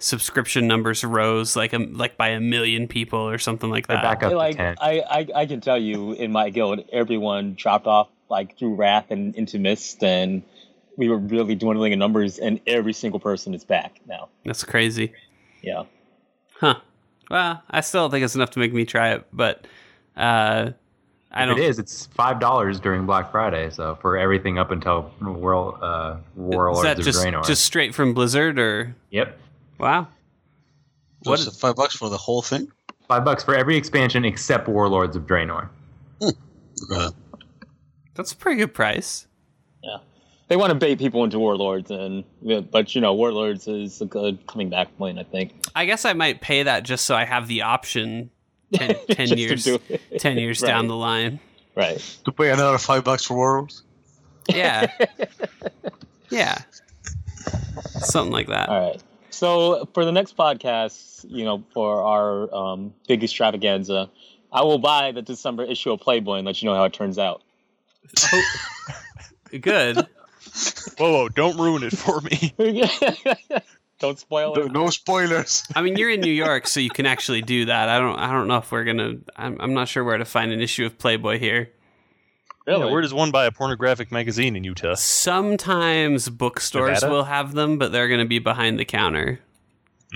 subscription numbers rose like a, like by a million people or something like They're that. back up like. I, I I can tell you in my guild, everyone dropped off like through Wrath and into Mist, and we were really dwindling in numbers, and every single person is back now. That's crazy. Yeah. Huh. Well, I still don't think it's enough to make me try it, but uh, I don't. it is. It's five dollars during Black Friday. So for everything up until World uh, Warlords Is that of just Draenor. just straight from Blizzard or yep, wow? What Just five bucks for the whole thing? five bucks for every expansion except Warlords of Draenor. Uh, That's a pretty good price. Yeah. They want to bait people into Warlords, and but you know, Warlords is a good coming back point, I think. I guess I might pay that just so I have the option 10, 10 years 10 years Right. down the line. Right. to pay another five bucks for Worlds? Yeah. yeah. Something like that. All right. So for the next podcast, you know, for our um, big extravaganza, I will buy the December issue of Playboy and let you know how it turns out. Good. Whoa, whoa! Don't ruin it for me. Don't spoil No, it. no spoilers. I mean, you're in New York, so you can actually do that. I don't. I don't know if we're gonna. I'm, I'm not sure where to find an issue of Playboy here. Really? Yeah, where does one buy a pornographic magazine in Utah? Sometimes bookstores Nevada? will have them, but they're gonna be behind the counter.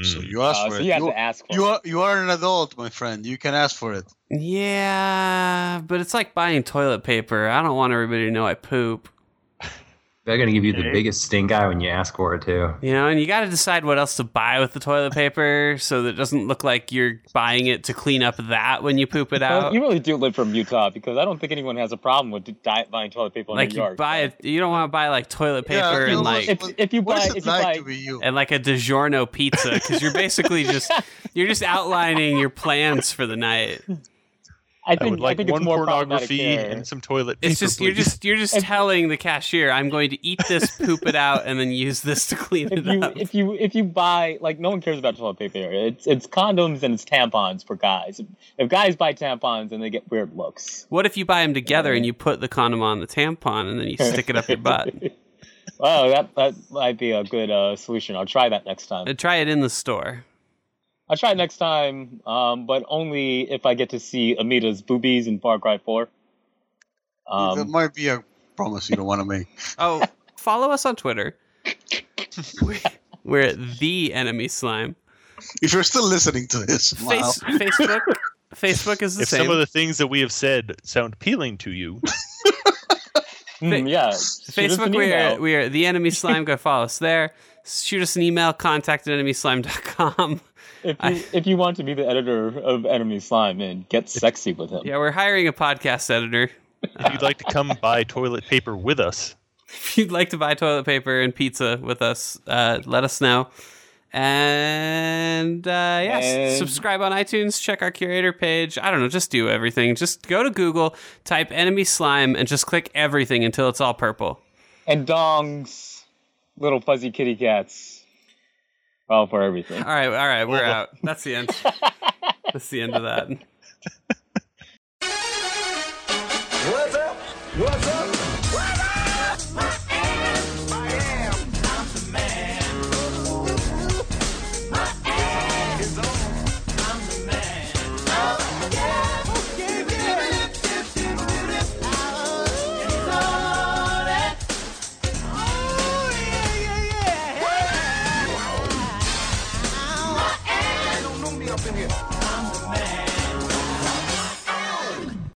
So Mm. you ask Uh, for so it. you have You, to ask for you it. are you are an adult, my friend. You can ask for it. Yeah, but it's like buying toilet paper. I don't want everybody to know I poop. They're gonna give you the Okay. biggest stink eye when you ask for it too. You know, and you got to decide what else to buy with the toilet paper so that it doesn't look like you're buying it to clean up that when you poop it Well, out. you really do live from Utah because I don't think anyone has a problem with diet buying toilet paper in like New you York. buy it, you don't want to buy like toilet paper you and know like If, if you buy, if you like buy, to be you? and like a DiGiorno pizza because you're basically just you're just outlining your plans for the night. I I think would like I think it's one more pornography and some toilet paper. It's just you're just you're just If- telling the cashier I'm going to eat this, poop it out, and then use this to clean if it you up. if you if you buy like no one cares about toilet paper. It's it's condoms and it's tampons for guys. If guys buy tampons and they get weird looks. What if you buy them together and you put the condom on the tampon and then you stick it up your butt? Oh, that that might be a good uh, solution. I'll try that next time. And try it in the store. I'll try it next time, um, but only if I get to see Amita's boobies in Far Cry 4. that Um, might be a promise you don't want to make. Oh, follow us on Twitter. We're, we're the enemy slime. If you're still listening to this, wow. Face, Facebook, Facebook is the if same. some of the things that we have said sound appealing to you, mm, yeah. Facebook, we are we are the enemy slime. Go follow us there. Shoot us an email. Contact at enemyslime.com. If you, I- if you want to be the editor of Enemy Slime and get sexy with him. Yeah, we're hiring a podcast editor. if you'd like to come buy toilet paper with us, If you'd like to buy toilet paper and pizza with us, uh, let us know. And uh, yes, And- subscribe on iTunes. Check our curator page. I don't know, just do everything. Just go to Google, type "enemy slime," and just click everything until it's all purple. And dongs, little fuzzy kitty cats. All for everything. All right, all right, we're out. That's the end. That's the end of that. What's up? What's up?